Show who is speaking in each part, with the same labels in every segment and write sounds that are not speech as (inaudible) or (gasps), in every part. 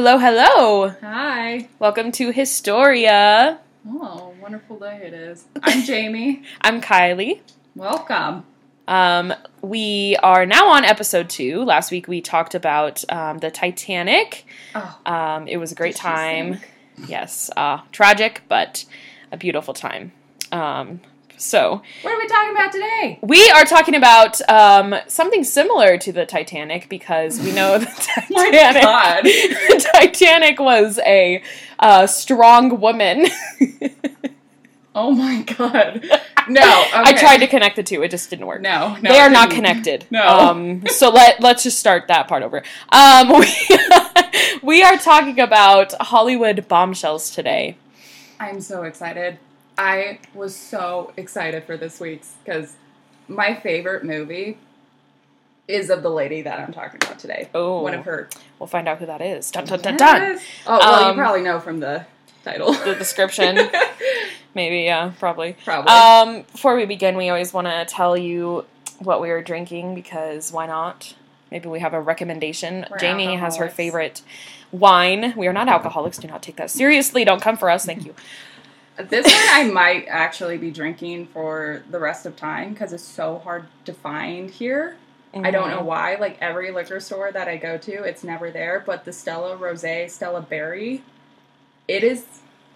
Speaker 1: Hello, hello.
Speaker 2: Hi.
Speaker 1: Welcome to Historia.
Speaker 2: Oh, wonderful day it is. I'm Jamie. (laughs)
Speaker 1: I'm Kylie.
Speaker 2: Welcome.
Speaker 1: Um, we are now on episode two. Last week we talked about um, the Titanic.
Speaker 2: Oh,
Speaker 1: Um, it was a great time. Yes, uh, tragic, but a beautiful time. Um, so
Speaker 2: what are we talking about today?
Speaker 1: we are talking about um, something similar to the Titanic because we know the (laughs) Titanic.
Speaker 2: God. (laughs)
Speaker 1: the Titanic was a uh, strong woman. (laughs)
Speaker 2: Oh my God. No.
Speaker 1: I tried to connect the two; it just didn't work.
Speaker 2: No, no.
Speaker 1: they are not connected.
Speaker 2: No.
Speaker 1: Um, so let let's just start that part over. Um, we, we are talking about Hollywood bombshells today.
Speaker 2: I'm so excited. I was so excited for this week's because my favorite movie is of the lady that I'm talking about today.
Speaker 1: Oh.
Speaker 2: One of her.
Speaker 1: We'll find out who that is. Dun dun dun dun.
Speaker 2: Oh, well,
Speaker 1: Um,
Speaker 2: you probably know from the title.
Speaker 1: The description, (laughs) maybe. Yeah, probably.
Speaker 2: probably.
Speaker 1: Um, before we begin, we always want to tell you what we are drinking because why not? Maybe we have a recommendation.
Speaker 2: We're
Speaker 1: Jamie has her favorite wine. We are not alcoholics. Do not take that seriously. Don't come for us. Thank you. (laughs)
Speaker 2: This one I might actually be drinking for the rest of time because it's so hard to find here. I don't
Speaker 1: Mm-hmm.
Speaker 2: know why. Like every liquor store that I go to, it's never there. But the Stella Rosé, Stella Berry, it is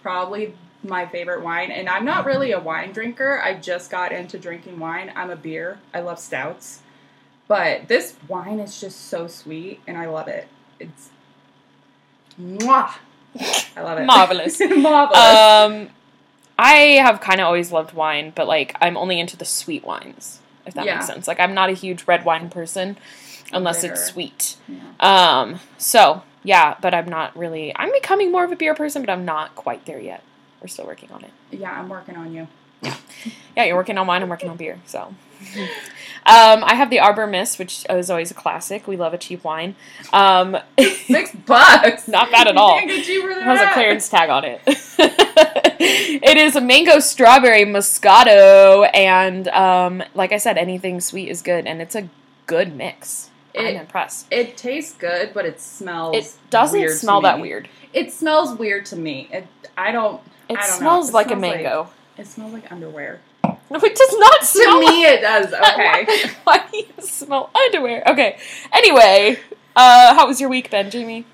Speaker 2: probably my favorite wine. And I'm not really a wine drinker. I just got into drinking wine. I'm a beer. I love stouts. But this wine is just so sweet, and I love it. It's mwah. I love it.
Speaker 1: Marvelous. (laughs)
Speaker 2: Marvelous.
Speaker 1: Um, I have kind of always loved wine, but like I'm only into the sweet wines, if that
Speaker 2: Yeah.
Speaker 1: makes sense. Like I'm not a huge red wine person unless
Speaker 2: bitter.
Speaker 1: it's sweet.
Speaker 2: Yeah.
Speaker 1: Um, so yeah, but I'm not really. I'm becoming more of a beer person, but I'm not quite there yet. We're still working on it.
Speaker 2: yeah, I'm working on you.
Speaker 1: Yeah, you're working on wine. I'm working on beer. So, um, I have the Arbor Mist, which is always a classic. We love a cheap wine. Um, (laughs)
Speaker 2: Six bucks.
Speaker 1: Not bad at all. (laughs)
Speaker 2: You can't get cheaper than
Speaker 1: It has a clearance tag on it. (laughs) it is a mango strawberry moscato, and um, like I said, anything sweet is good, and it's a good mix. I'm
Speaker 2: It-
Speaker 1: impressed.
Speaker 2: It tastes good, but it smells.
Speaker 1: It doesn't smell that weird.
Speaker 2: It smells weird to me. It, I don't.
Speaker 1: It
Speaker 2: I don't know.
Speaker 1: smells
Speaker 2: It
Speaker 1: like a
Speaker 2: smells like-
Speaker 1: mango.
Speaker 2: It smells like underwear.
Speaker 1: No, it does not
Speaker 2: To
Speaker 1: smell.
Speaker 2: me, it does. (laughs) Okay.
Speaker 1: Why, (laughs) why do you smell underwear? Okay. Anyway, uh, how was your week, Ben, Jamie?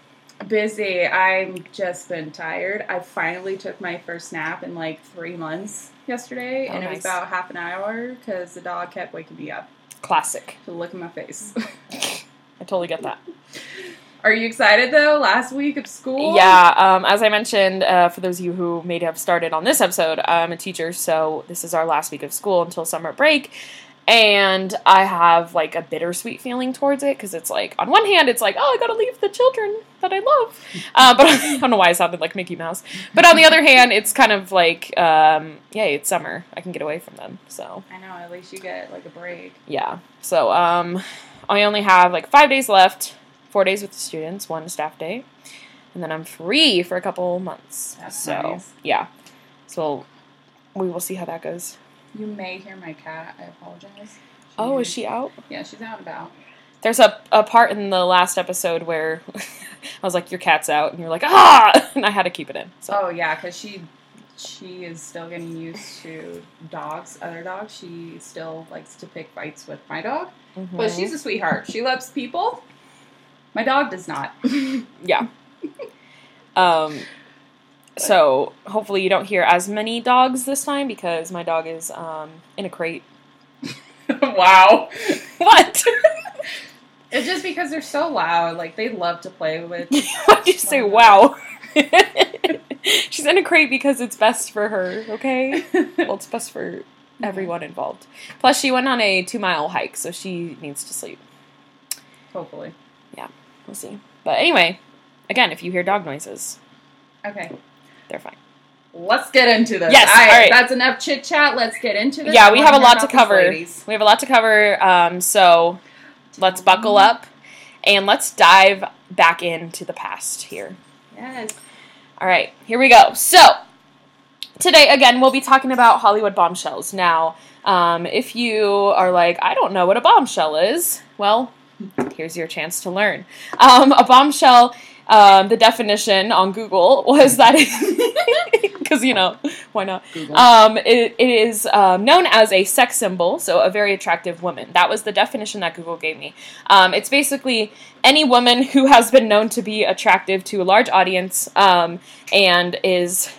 Speaker 2: Busy. I've just been tired. I finally took my first nap in like three months yesterday,
Speaker 1: Oh,
Speaker 2: and it was about half an hour because the dog kept waking me up
Speaker 1: Classic.
Speaker 2: to look in my face. (laughs)
Speaker 1: I totally get that.
Speaker 2: Are you excited though? Last week of school.
Speaker 1: Yeah, um, as I mentioned, uh, for those of you who may have started on this episode, I'm a teacher, so this is our last week of school until summer break. And I have like a bittersweet feeling towards it because it's like, on one hand, it's like, oh, I gotta leave the children that I love. (laughs) Uh, but (laughs) I don't know why I sounded like Mickey Mouse. But on the other hand, it's kind of like, um, yay, it's summer. I can get away from them. So,
Speaker 2: I know. At least you get like a break.
Speaker 1: yeah. So, um, I only have like five days left four days with the students, one staff day, and then I'm free for a couple months.
Speaker 2: That's
Speaker 1: so
Speaker 2: nice.
Speaker 1: yeah, so we will see how that goes.
Speaker 2: You may hear my cat. I apologize.
Speaker 1: Oh, is she out?
Speaker 2: Yeah, she's out and about.
Speaker 1: There's a, a part in the last episode where (laughs) I was like, "Your cat's out," and you're like, "Ah!" (laughs) and I had to keep it in. So
Speaker 2: Oh yeah, because she she is still getting used to dogs, other dogs. She still likes to pick fights with my dog, but
Speaker 1: mhm.
Speaker 2: she's a sweetheart. She loves people. My dog does not. (laughs)
Speaker 1: yeah. Um. So hopefully you don't hear as many dogs this time because my dog is um in a crate. (laughs)
Speaker 2: wow. (laughs)
Speaker 1: What?
Speaker 2: It's just because they're so loud. Like they love to play with.
Speaker 1: Why'd you say wow? She's in a crate because it's best for her, okay? Well, it's best for everyone involved. Plus, she went on a two mile hike, so she needs to sleep.
Speaker 2: Hopefully.
Speaker 1: Yeah, we'll see. But anyway, again, if you hear dog noises,
Speaker 2: Okay.
Speaker 1: they're fine.
Speaker 2: Let's get into this.
Speaker 1: Yes,
Speaker 2: All right,
Speaker 1: all right.
Speaker 2: That's enough chit chat. Let's get into this.
Speaker 1: Yeah, we have a lot to cover. We have a lot to cover, um, so let's buckle up and let's dive back into the past here.
Speaker 2: Yes.
Speaker 1: All right, here we go. So, today, again, we'll be talking about Hollywood bombshells. Now, um, if you are like, I don't know what a bombshell is, well, here's your chance to learn. Um, a bombshell um, the definition on Google was that because (laughs) you know why not? Um, it, it is um, known as a sex symbol, so a very attractive woman. That was the definition that Google gave me. Um, it's basically any woman who has been known to be attractive to a large audience um, and is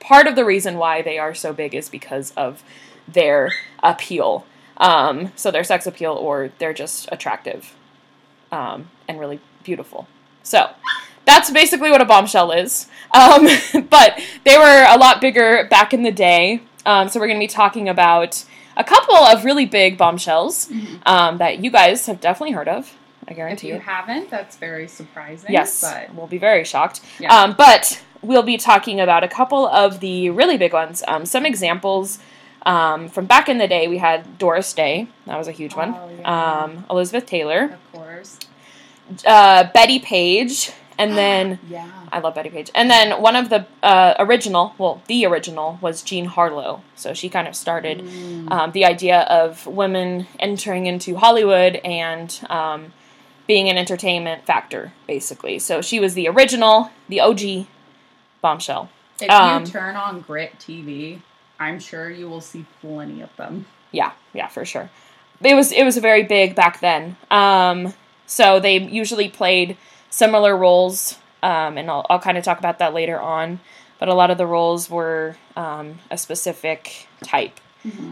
Speaker 1: part of the reason why they are so big is because of their appeal. Um, so their sex appeal, or they're just attractive um, and really beautiful. So that's basically what a bombshell is. Um, (laughs) but they were a lot bigger back in the day. Um, so we're going to be talking about a couple of really big bombshells um, that you guys have definitely heard of. I
Speaker 2: if
Speaker 1: guarantee
Speaker 2: you
Speaker 1: you.
Speaker 2: haven't, that's very surprising.
Speaker 1: Yes,
Speaker 2: but
Speaker 1: we'll be very shocked.
Speaker 2: Yeah.
Speaker 1: Um, but we'll be talking about a couple of the really big ones. Um, some examples um, from back in the day. We had Doris Day. That was a huge one.
Speaker 2: Oh, yeah.
Speaker 1: Um, Elizabeth Taylor,
Speaker 2: of course.
Speaker 1: uh, Bettie Page, and (gasps) then
Speaker 2: yeah.
Speaker 1: I love Bettie Page. And then one of the uh, original, well, the original was Jean Harlow. So she kind of started
Speaker 2: Mm.
Speaker 1: um, the idea of women entering into Hollywood and um, being an entertainment factor, basically. So she was the original, the OG bombshell.
Speaker 2: If
Speaker 1: um,
Speaker 2: you turn on Grit TV, I'm sure you will see plenty of them.
Speaker 1: Yeah, yeah, for sure. It was it was very big back then. Um, so they usually played similar roles, um, and I'll, I'll kind of talk about that later on. But a lot of the roles were um, a specific type.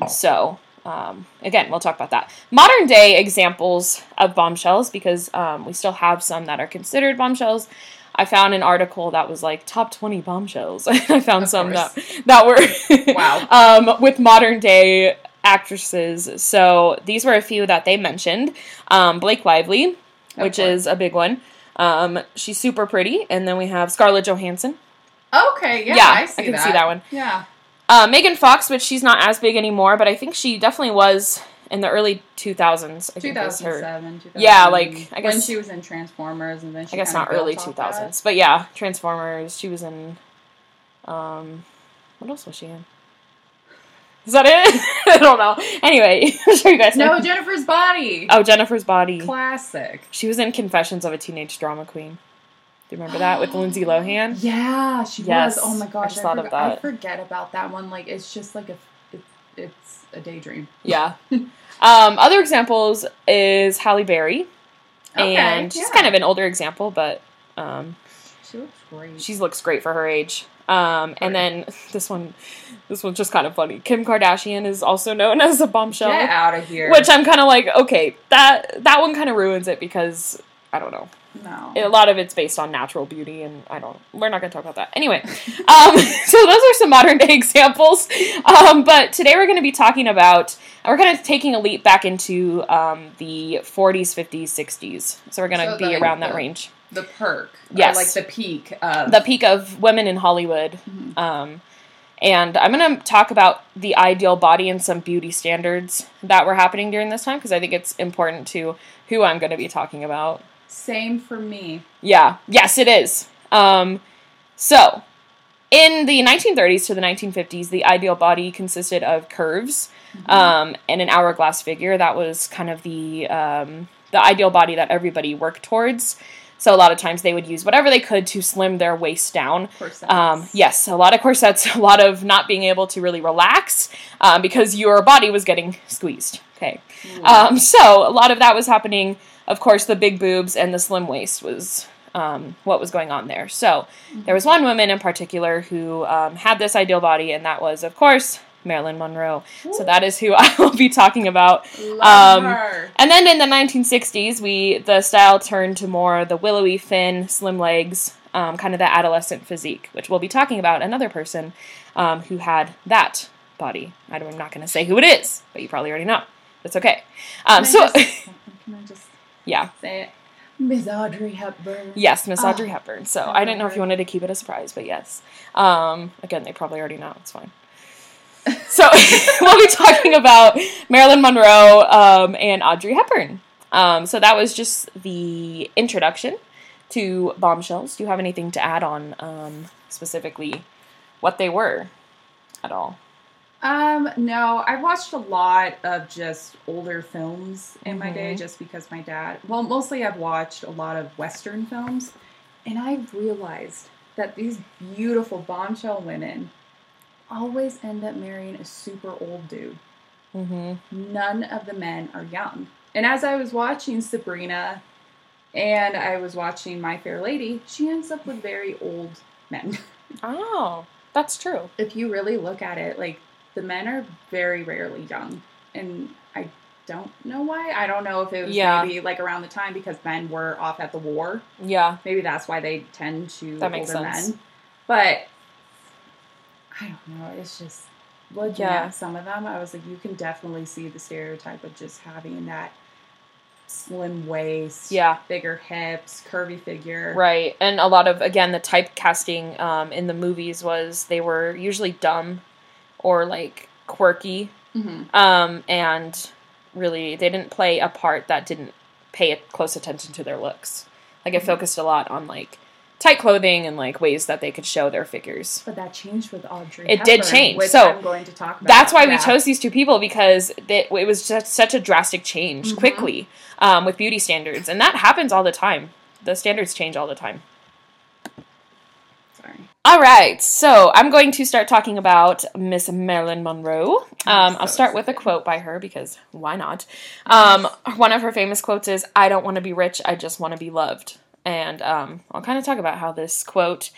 Speaker 1: So um, again, we'll talk about that. Modern day examples of bombshells, because um, we still have some that are considered bombshells. I found an article that was like top twenty bombshells. (laughs) I found
Speaker 2: Of
Speaker 1: some
Speaker 2: course.
Speaker 1: that that were
Speaker 2: Wow. (laughs)
Speaker 1: um, with modern day actresses. So these were a few that they mentioned. Um, Blake Lively, which
Speaker 2: course.
Speaker 1: is a big one. Um, she's super pretty, and then we have Scarlett Johansson.
Speaker 2: Okay, yeah,
Speaker 1: Yeah,
Speaker 2: I
Speaker 1: I can
Speaker 2: that.
Speaker 1: see that one.
Speaker 2: Yeah.
Speaker 1: Uh, Megan Fox, which she's not as big anymore, but I think she definitely was in the early 2000s. I think was her.
Speaker 2: 2007, 2000,
Speaker 1: Yeah, like, I guess when
Speaker 2: she was in Transformers, and then she
Speaker 1: I guess not early 2000s,
Speaker 2: that.
Speaker 1: but yeah, Transformers. She was in. Um, what else was she in? Is that it? (laughs) I don't know. Anyway, (laughs) I'm sure you guys know.
Speaker 2: No, Jennifer's Body.
Speaker 1: Oh, Jennifer's Body.
Speaker 2: Classic.
Speaker 1: She was in Confessions of a Teenage Drama Queen. Do you remember that with Lindsay (gasps) Lohan?
Speaker 2: Yeah, she
Speaker 1: Yes,
Speaker 2: was. Oh my
Speaker 1: I
Speaker 2: gosh,
Speaker 1: just thought of
Speaker 2: forgot- I forget about that one. Like, it's just like a, it's a daydream.
Speaker 1: Yeah. um, other examples is Halle Berry,
Speaker 2: Okay,
Speaker 1: and she's
Speaker 2: yeah.
Speaker 1: kind of an older example, but um,
Speaker 2: She looks great.
Speaker 1: she looks great for her age. Um, and then (laughs) this one, this one's just kind of funny. Kim Kardashian is also known as a bombshell,
Speaker 2: Get out of here.
Speaker 1: which I'm kind of like, okay, that that one kind of ruins it because I don't know.
Speaker 2: No.
Speaker 1: a lot of it's based on natural beauty and i don't we're not going to talk about that anyway (laughs) um, (laughs) so those are some modern day (laughs) examples um, but today we're going to be talking about we're kind of taking a leap back into um, the 40s 50s 60s so we're going to
Speaker 2: So
Speaker 1: be
Speaker 2: the-
Speaker 1: around that
Speaker 2: the-
Speaker 1: range
Speaker 2: the perk. or,
Speaker 1: Yes.
Speaker 2: like the peak of
Speaker 1: the peak of women in hollywood
Speaker 2: Mhm.
Speaker 1: um, and i'm going to talk about the ideal body and some beauty standards that were happening during this time because i think it's important to who i'm going to be talking about
Speaker 2: Same for me.
Speaker 1: Yeah, yes, it is. Um, so, in the 1930s to the 1950s, the ideal body consisted of curves um, and an hourglass figure. That was kind of the um, the ideal body that everybody worked towards. So a lot of times they would use whatever they could to slim their waist down.
Speaker 2: Corsets.
Speaker 1: Um, yes, a lot of corsets, (laughs) a lot of not being able to really relax um, because your body was getting squeezed. Okay, um, so a lot of that was happening. Of course, the big boobs and the slim waist was um, what was going on there. So there was one woman in particular who um, had this ideal body, and that was, of course, Marilyn Monroe. So that is who (laughs) I will be talking about.
Speaker 2: Love
Speaker 1: um,
Speaker 2: her.
Speaker 1: And then in the 1960s, we the style turned to more the willowy, thin, slim legs, um, kind of the adolescent physique, which we'll be talking about another person um, who had that body. I'm not going to say who it is, but you probably already know. That's okay. Um, so,
Speaker 2: just- (laughs) can I just
Speaker 1: yeah,
Speaker 2: say it? Miss Audrey Hepburn.
Speaker 1: yes, Miss
Speaker 2: Oh,
Speaker 1: Audrey Hepburn. So
Speaker 2: I
Speaker 1: I didn't know if you wanted to keep it a surprise, but yes. Um, again, they probably already know. It's fine. So (laughs) we'll be talking about Marilyn Monroe um, and Audrey Hepburn. Um, so that was just the introduction to bombshells. Do you have anything to add on um, specifically what they were at all?
Speaker 2: Um, no, I've watched a lot of just older films in my day
Speaker 1: Mhm.
Speaker 2: just because my dad, well, mostly I've watched a lot of Western films. And I've realized that these beautiful bombshell women always end up marrying a super old dude.
Speaker 1: Mm-hmm.
Speaker 2: None of the men are young. And as I was watching Sabrina and I was watching My Fair Lady, she ends up with very old men. (laughs)
Speaker 1: Oh, that's true.
Speaker 2: if you really look at it, like the men are very rarely young. And I don't know why. I don't know if it was
Speaker 1: Yeah.
Speaker 2: maybe like around the time because men were off at the war.
Speaker 1: Yeah.
Speaker 2: Maybe that's why they tend to
Speaker 1: That makes
Speaker 2: older
Speaker 1: sense.
Speaker 2: men. But I don't know. It's just looking
Speaker 1: Yeah.
Speaker 2: at some of them. I was like, you can definitely see the stereotype of just having that slim waist,
Speaker 1: Yeah.
Speaker 2: bigger hips, curvy figure.
Speaker 1: Right. And a lot of again the typecasting um, in the movies was they were usually dumb or like quirky.
Speaker 2: hmm
Speaker 1: Um, and really they didn't play a part that didn't pay close attention to their looks. Like it
Speaker 2: Mhm.
Speaker 1: focused a lot on like tight clothing and like ways that they could show their figures.
Speaker 2: But that changed with Audrey.
Speaker 1: It did change. So,
Speaker 2: I'm going to talk about.
Speaker 1: That's why we chose these two people because they, it was just such a drastic change
Speaker 2: Mhm.
Speaker 1: quickly um, with beauty standards, and that happens all the time. The standards change all the time. All right, so I'm going to start talking about Miss Marilyn Monroe. Um, I'll start with a quote by her because why not? Um, one of her famous quotes is, "I don't want to be rich. I just want to be loved." And um, I'll kind of talk about how this quote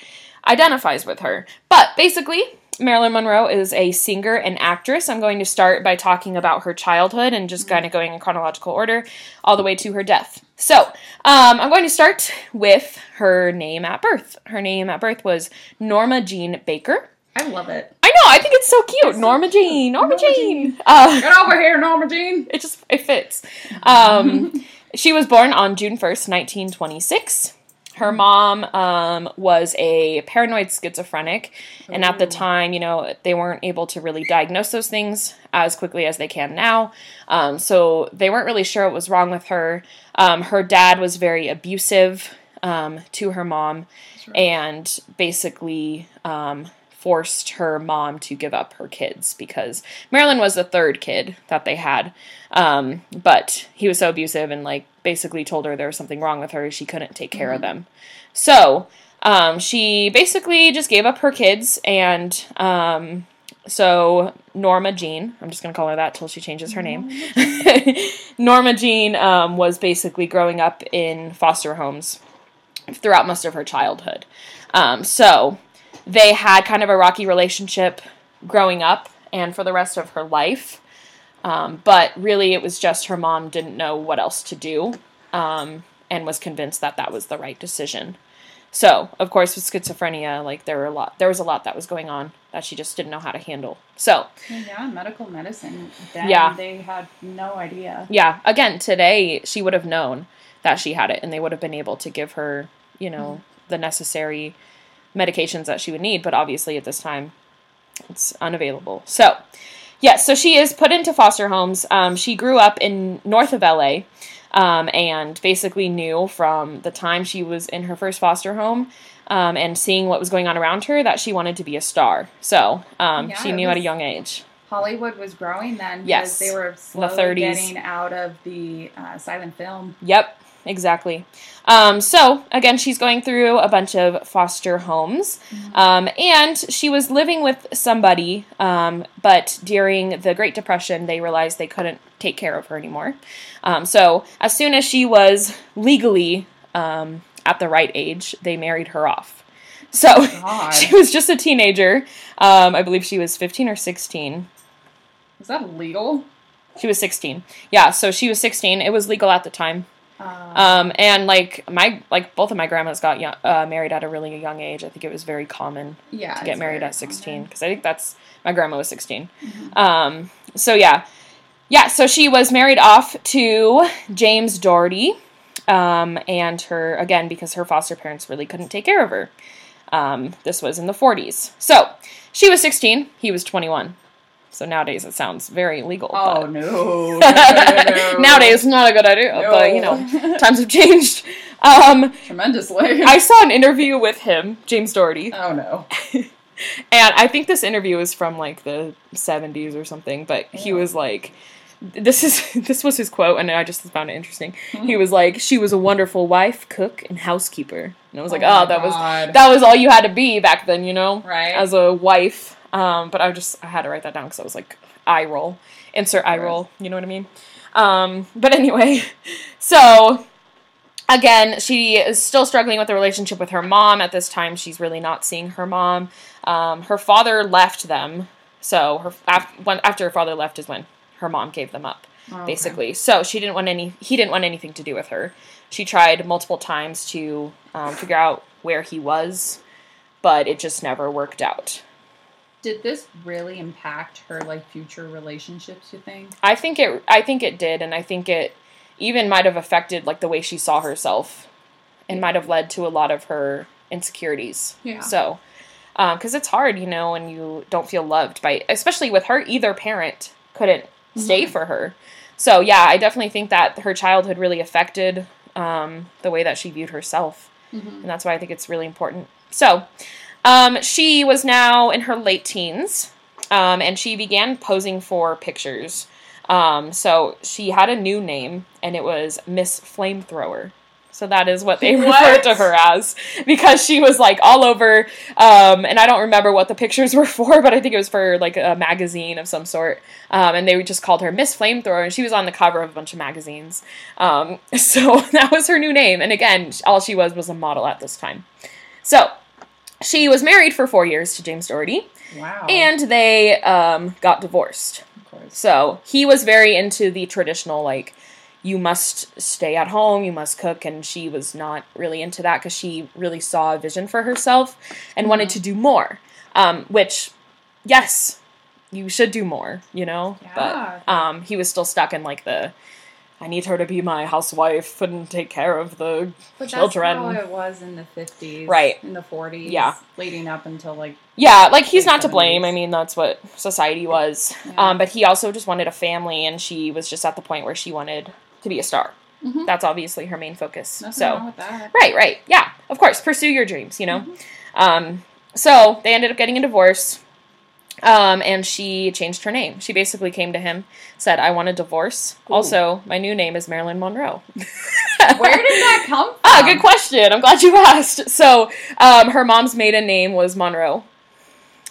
Speaker 1: identifies with her. But basically, Marilyn Monroe is a singer and actress. I'm going to start by talking about her childhood and just kind of going in chronological order all the way to her death. So, um, I'm going to start with her name at birth. Her name at birth was Norma Jean Baker.
Speaker 2: I love it.
Speaker 1: I know, I think it's so cute.
Speaker 2: It's so
Speaker 1: Norma
Speaker 2: cute.
Speaker 1: Jean, Norma,
Speaker 2: Norma
Speaker 1: Jean.
Speaker 2: Jean.
Speaker 1: Uh,
Speaker 2: Get over here, Norma Jean. (laughs)
Speaker 1: it just it fits. Um, (laughs) she was born on June first, nineteen twenty six. Her mom um, was a paranoid schizophrenic, and at the time, you know, they weren't able to really diagnose those things as quickly as they can now. Um, so they weren't really sure what was wrong with her. Um, her dad was very abusive um, to her mom, and basically um, forced her mom to give up her kids because Marilyn was the third kid that they had. Um, but he was so abusive and like basically told her there was something wrong with her. She couldn't take care of them. So um, she basically just gave up her kids and. Um, so Norma Jean, I'm just gonna call her that till she changes her name. Norma (laughs) Jean um, was basically growing up in foster homes throughout most of her childhood. Um, so they had kind of a rocky relationship growing up and for the rest of her life. Um, but really, it was just her mom didn't know what else to do um, and was convinced that that was the right decision. So, of course, with schizophrenia, like there were a lot, there was a lot that was going on that she just didn't know how to handle. So,
Speaker 2: Yeah, medical medicine. Then
Speaker 1: Yeah.
Speaker 2: they had no idea.
Speaker 1: yeah, again, today she would have known that she had it and they would have been able to give her, you know, the necessary medications that she would need, but obviously at this time it's unavailable. So, yes, so she is put into foster homes. Um, she grew up in north of LA um, and basically knew from the time she was in her first foster home um, and seeing what was going on around her that she wanted to be a star. So, um,
Speaker 2: Yeah,
Speaker 1: she knew at a young age.
Speaker 2: Hollywood was growing then. because
Speaker 1: Yes,
Speaker 2: They were
Speaker 1: the 30s.
Speaker 2: getting out of the uh, silent film.
Speaker 1: Yep, exactly. Um, so again, she's going through a bunch of foster homes, um, and she was living with somebody. Um, but during the Great Depression, they realized they couldn't take care of her anymore. Um, so as soon as she was legally um, at the right age, they married her off. So (laughs)
Speaker 2: God.
Speaker 1: she was just a teenager. Um, I believe she was fifteen or sixteen.
Speaker 2: Is that legal?
Speaker 1: She was 16. Yeah, so she was 16. It was legal at the time.
Speaker 2: Uh,
Speaker 1: Um, and like my like both of my grandmas got young, uh, married at a really young age. I think it was very common
Speaker 2: yeah.
Speaker 1: to get married at 16 because I think that's my grandma was 16.
Speaker 2: Mhm.
Speaker 1: Um, so yeah, yeah. So she was married off to James Dougherty, um, and her again because her foster parents really couldn't take care of her. Um, this was in the 40s. So she was 16. He was 21. So nowadays it sounds very illegal.
Speaker 2: Oh no. (laughs) no, no, no.
Speaker 1: Nowadays, not a good idea, but you know,
Speaker 2: No.
Speaker 1: times have changed. Um,
Speaker 2: tremendously.
Speaker 1: I saw an interview with him, James Dougherty,
Speaker 2: oh no. (laughs)
Speaker 1: and I think this interview is from like the 70s or something, but he was like, this is (laughs) this was his quote, and I just found it interesting. He was like, "She was a wonderful wife, cook, and housekeeper." And I was like,
Speaker 2: Oh
Speaker 1: "Oh,
Speaker 2: my
Speaker 1: that was that was all you had to be back then, you know,
Speaker 2: Right.
Speaker 1: as a wife." Um, but I just I had to write that down because I was like, eye roll, insert eye roll. You know what I mean? Um, but anyway, (laughs) so again, she is still struggling with the relationship with her mom. At this time, she's really not seeing her mom. Um, her father left them, so her af- when, after her father left is when her mom gave them up,
Speaker 2: Oh, okay.
Speaker 1: basically. So she didn't want any. He didn't want anything to do with her. She tried multiple times to um, figure out where he was, but it just never worked out.
Speaker 2: Did this really impact her like future relationships? You think?
Speaker 1: I think it. I think it did, and I think it even might have affected like the way she saw herself, and might have led to a lot of her insecurities.
Speaker 2: Yeah.
Speaker 1: So, because it's hard, you know, when you don't feel loved by, especially with her, either parent couldn't stay
Speaker 2: Mhm.
Speaker 1: for her. So yeah, I definitely think that her childhood really affected um, the way that she viewed herself
Speaker 2: Mm-hmm.
Speaker 1: and that's why I think it's really important. So, um, she was now in her late teens, um, and she began posing for pictures. Um, so she had a new name, and it was Miss Flamethrower. So that is what they
Speaker 2: What? (laughs)
Speaker 1: referred to her as because she was like all over. Um, and I don't remember what the pictures (laughs) were for, but I think it was for like a magazine of some sort. Um, and they just called her Miss Flamethrower, and she was on the cover of a bunch of magazines. Um, (laughs) so that was her new name. And again, all she was was a model at this time. So she was married for four years to James Dougherty,
Speaker 2: Wow.
Speaker 1: and they um, got divorced.
Speaker 2: of course.
Speaker 1: So he was very into the traditional, like, you must stay at home, you must cook, and she was not really into that because she really saw a vision for herself and wanted to do more. Um, which, yes, you should do more, you know?
Speaker 2: Yeah.
Speaker 1: But um, he was still stuck in, like, the I need her to be my housewife and take care of the
Speaker 2: But
Speaker 1: children.
Speaker 2: that's how it was in the fifties,
Speaker 1: Right.
Speaker 2: In the forties,
Speaker 1: Yeah.
Speaker 2: leading up until like
Speaker 1: Yeah, like he's not to blame. I mean, that's what society was.
Speaker 2: Yeah.
Speaker 1: Um, but he also just wanted a family, and she was just at the point where she wanted to be a star.
Speaker 2: Mhm.
Speaker 1: That's obviously her main focus.
Speaker 2: nothing
Speaker 1: so,
Speaker 2: wrong with that.
Speaker 1: right, right, yeah, of course, pursue your dreams. You know.
Speaker 2: Mm-hmm.
Speaker 1: Um, so they ended up getting a divorce, um, and she changed her name. She basically came to him, said, "I want a divorce."
Speaker 2: Ooh.
Speaker 1: Also, my new name is Marilyn Monroe. (laughs)
Speaker 2: Where did that (laughs) come from?
Speaker 1: Ah, good question. I'm glad you (laughs) asked. So, um, her mom's maiden name was Monroe.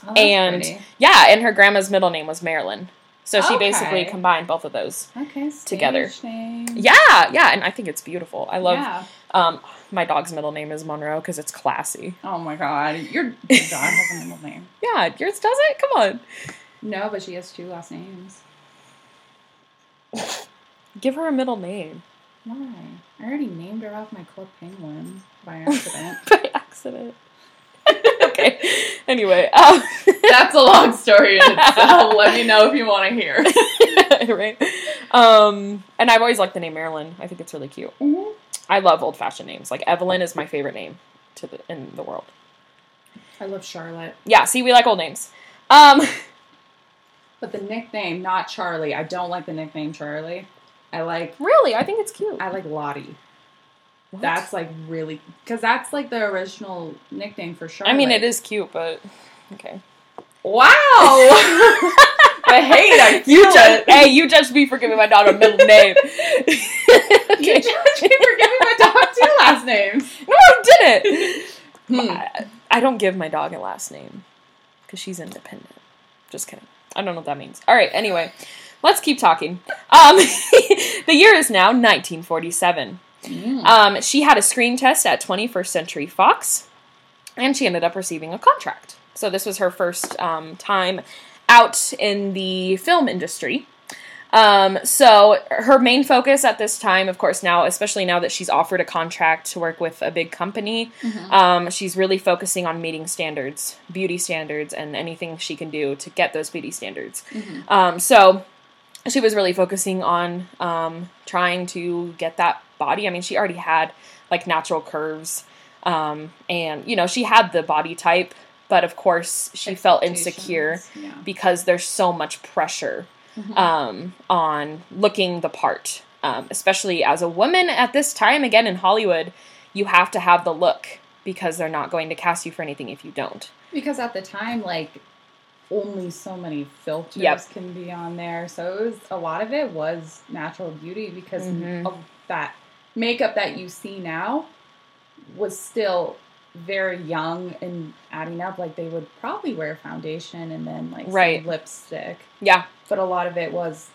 Speaker 2: Oh,
Speaker 1: and
Speaker 2: pretty.
Speaker 1: yeah, and her grandma's middle name was Marilyn. So she basically combined both of those.
Speaker 2: okay,
Speaker 1: together.
Speaker 2: Name.
Speaker 1: Yeah, yeah, and I think it's beautiful. I love
Speaker 2: Yeah.
Speaker 1: um my dog's middle name is Monroe because it's classy.
Speaker 2: Oh my god, your, your (laughs) dog has a middle name.
Speaker 1: Yeah, yours does it? Come on.
Speaker 2: No, but she has two last names.
Speaker 1: Give her a middle name.
Speaker 2: Why? I already named her off my club penguin by (laughs) accident.
Speaker 1: By accident. (laughs) okay. Anyway, um,
Speaker 2: That's a long story in itself. Let me know if you want to hear.
Speaker 1: right. Um, and I've always liked the name Marilyn. I think it's really cute.
Speaker 2: Mhm.
Speaker 1: I love old fashioned names. Like Evelyn is my favorite name to the in the world.
Speaker 2: I love Charlotte.
Speaker 1: Yeah, see, we like old names. Um, (laughs)
Speaker 2: But the nickname, not Charlie. I don't like the nickname Charlie. I like
Speaker 1: really, I think it's cute.
Speaker 2: I like Lottie.
Speaker 1: What?
Speaker 2: That's like really because that's like the original nickname for Charlotte.
Speaker 1: I mean, it is cute, but okay.
Speaker 2: Wow. (laughs) (laughs) I (laughs) hate. I
Speaker 1: You judge, hey, you judged me for giving my dog a middle (laughs) name.
Speaker 2: You
Speaker 1: okay.
Speaker 2: judged me for giving my dog two (laughs) last names.
Speaker 1: No, I didn't.
Speaker 2: Hmm.
Speaker 1: I, I don't give my dog a last name because she's independent. Just kidding. I don't know what that means. All right. Anyway, let's keep talking. Um, the year is now 1947.
Speaker 2: Mm.
Speaker 1: Um, she had a screen test at 21st Century Fox, and she ended up receiving a contract. So this was her first um, time out in the film industry. Um, so her main focus at this time, of course, now, especially now that she's offered a contract to work with a big company,
Speaker 2: Mhm.
Speaker 1: um, she's really focusing on meeting standards, beauty standards, and anything she can do to get those beauty standards.
Speaker 2: Mhm.
Speaker 1: Um, so she was really focusing on um, trying to get that body. I mean, she already had like natural curves, um, and you know, she had the body type, but of course, she felt insecure
Speaker 2: Yeah.
Speaker 1: because there's so much pressure
Speaker 2: Mhm.
Speaker 1: um, on looking the part. Um, especially as a woman at this time, again in Hollywood, you have to have the look because they're not going to cast you for anything if you don't.
Speaker 2: Because at the time, like only so many filters
Speaker 1: Yep.
Speaker 2: can be on there. So it was a lot of it was natural beauty because
Speaker 1: Mhm.
Speaker 2: of that makeup that you see now was still very young and adding up. Like they would probably wear foundation and then like
Speaker 1: Right.
Speaker 2: lipstick,
Speaker 1: Yeah.
Speaker 2: but a lot of it was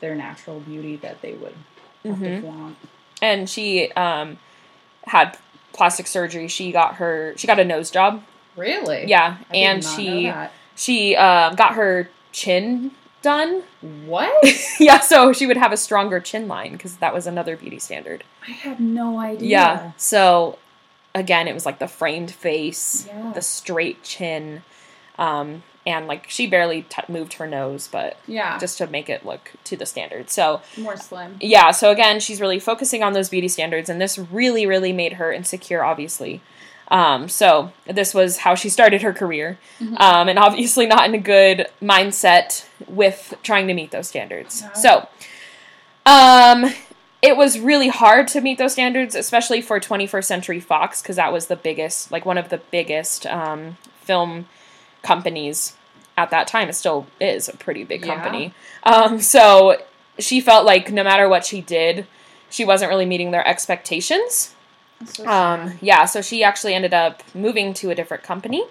Speaker 2: their natural beauty that they would
Speaker 1: Mhm.
Speaker 2: to.
Speaker 1: And she um, had plastic surgery. She got her she got a nose job.
Speaker 2: Really?
Speaker 1: Yeah,
Speaker 2: I
Speaker 1: and she she um, got her chin done.
Speaker 2: What? (laughs)
Speaker 1: yeah, so she would have a stronger chin line because that was another beauty standard.
Speaker 2: I had no idea.
Speaker 1: Yeah. So again, it was like the framed face,
Speaker 2: Yeah.
Speaker 1: the straight chin, um, and like she barely t- moved her nose, but
Speaker 2: Yeah.
Speaker 1: just to make it look to the standard. So
Speaker 2: more slim.
Speaker 1: yeah, so again, she's really focusing on those beauty standards, and this really, really made her insecure, obviously. Um, so this was how she started her career,
Speaker 2: Mhm.
Speaker 1: um, and obviously not in a good mindset with trying to meet those standards. So, um, it was really hard to meet those standards, especially for 21st Century Fox, because that was the biggest, like one of the biggest um, film companies at that time. It still is a pretty big
Speaker 2: Yeah.
Speaker 1: company. Um, so she felt like no matter what she did, she wasn't really meeting their expectations.
Speaker 2: So
Speaker 1: Um, yeah, so she actually ended up moving to a different company.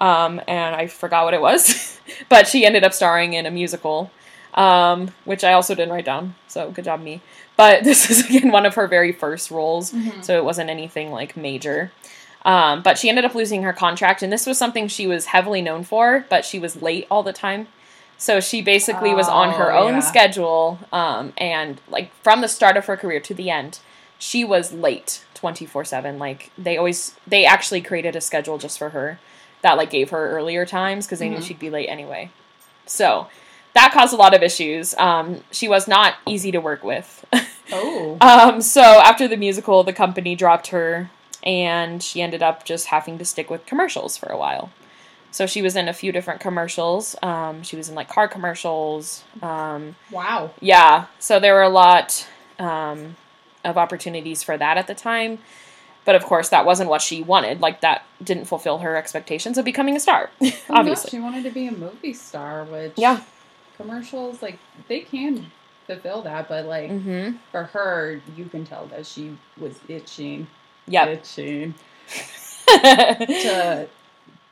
Speaker 1: Um, and I forgot what it was, (laughs) but she ended up starring in a musical, um, which I also didn't write down. So good job, me. But (laughs) this is again one of her very first roles,
Speaker 2: Mhm.
Speaker 1: so it wasn't anything like major. Um, but she ended up losing her contract, and this was something she was heavily known for, but she was late all the time. So she basically was on her
Speaker 2: Oh,
Speaker 1: own
Speaker 2: yeah.
Speaker 1: schedule, um, and like from the start of her career to the end, she was late 24/7. Like they always they actually created a schedule just for her that like gave her earlier times because they knew
Speaker 2: Mhm.
Speaker 1: she'd be late anyway. So that caused a lot of issues. Um, she was not easy to work with. (laughs)
Speaker 2: Oh.
Speaker 1: Um, so after the musical, the company dropped her, and she ended up just having to stick with commercials for a while. So she was in a few different commercials. Um, she was in like car commercials. Um,
Speaker 2: Wow.
Speaker 1: yeah, so there were a lot um, of opportunities for that at the time. But of course, that wasn't what she wanted. Like that didn't fulfill her expectations of becoming a star. (laughs)
Speaker 2: No,
Speaker 1: obviously,
Speaker 2: she wanted to be a movie star, which
Speaker 1: Yeah.
Speaker 2: Commercials like they can fulfill that, but like
Speaker 1: mm-hmm.
Speaker 2: for her, you can tell that she was itching,
Speaker 1: Yep.
Speaker 2: itching (laughs) to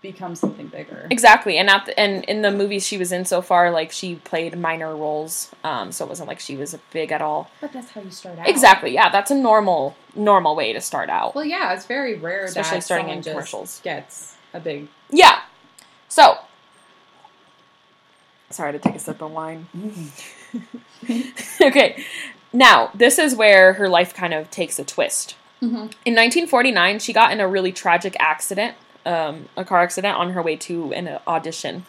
Speaker 2: become something bigger.
Speaker 1: Exactly, and at the, and in the movies she was in so far, like she played minor roles, um, so it wasn't like she was big at all.
Speaker 2: But that's how you start out.
Speaker 1: Exactly, yeah, that's a normal normal way to start out.
Speaker 2: Well, yeah, it's very rare
Speaker 1: Especially
Speaker 2: that
Speaker 1: starting in commercials.
Speaker 2: gets a big.
Speaker 1: Yeah, so sorry to take a sip of wine. (laughs) okay, now this is where her life kind of takes a twist.
Speaker 2: Mm-hmm.
Speaker 1: In 1949, she got in a really tragic accident, um, a car accident, on her way to an audition.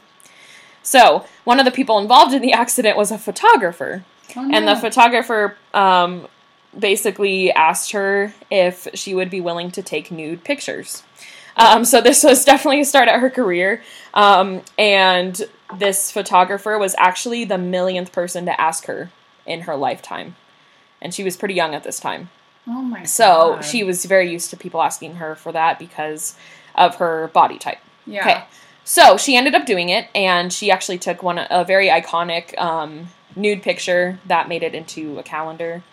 Speaker 1: So, one of the people involved in the accident was a photographer.
Speaker 2: Oh,
Speaker 1: And the photographer um, basically asked her if she would be willing to take nude pictures. Um, so, this was (laughs) definitely a start at her career. Um, and this photographer was actually the millionth person to ask her in her lifetime. And she was pretty young at this time.
Speaker 2: oh my.
Speaker 1: So
Speaker 2: God.
Speaker 1: she was very used to people asking her for that because of her body type.
Speaker 2: Yeah.
Speaker 1: Okay. So she ended up doing it, and she actually took one a very iconic um, nude picture that made it into a calendar.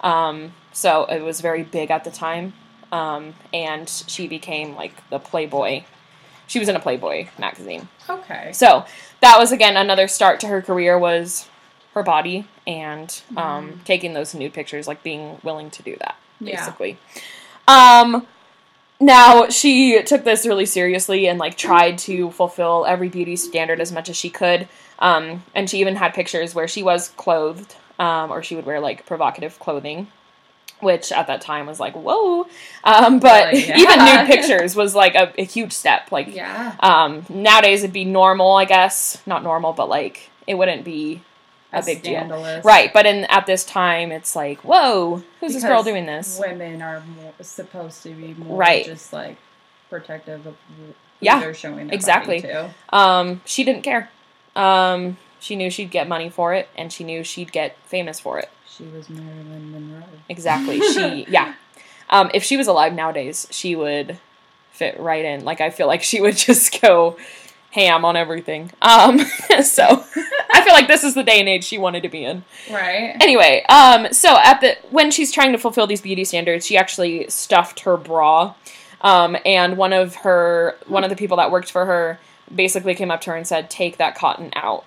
Speaker 1: Um, so it was very big at the time, um, and she became like the Playboy. She was in a Playboy magazine.
Speaker 2: Okay.
Speaker 1: So that was again another start to her career was her body and um, taking those nude pictures, like being willing to do that,
Speaker 2: Yeah.
Speaker 1: basically. Um, now she took this really seriously and like tried to fulfill every beauty standard as much as she could. Um, and she even had pictures where she was clothed, um, or she would wear like provocative clothing. Which at that time was like, whoa. Um, but
Speaker 2: Really? (laughs)
Speaker 1: even nude pictures was like a, a huge step. Like,
Speaker 2: Yeah.
Speaker 1: um, nowadays it'd be normal, I guess. Not normal, but like it wouldn't be a
Speaker 2: As
Speaker 1: big deal. Right, but in at this time it's like, whoa, who's this girl doing this?
Speaker 2: Women are more, supposed to be more
Speaker 1: Right.
Speaker 2: just like protective of who
Speaker 1: Yeah,
Speaker 2: they're showing
Speaker 1: exactly. Um, she didn't care. Um, she knew she'd get money for it and she knew she'd get famous for it.
Speaker 2: She was Marilyn Monroe.
Speaker 1: Exactly. She (laughs) yeah. Um, if she was alive nowadays, she would fit right in. Like I feel like she would (laughs) just go ham on everything. Um, (laughs) so I feel like this is the day and age she wanted to be in.
Speaker 2: Right.
Speaker 1: Anyway, um, so at the when she's trying to fulfill these beauty standards, she actually stuffed her bra, um, and one of her one of the people that worked for her basically came up to her and said, "Take that cotton out,"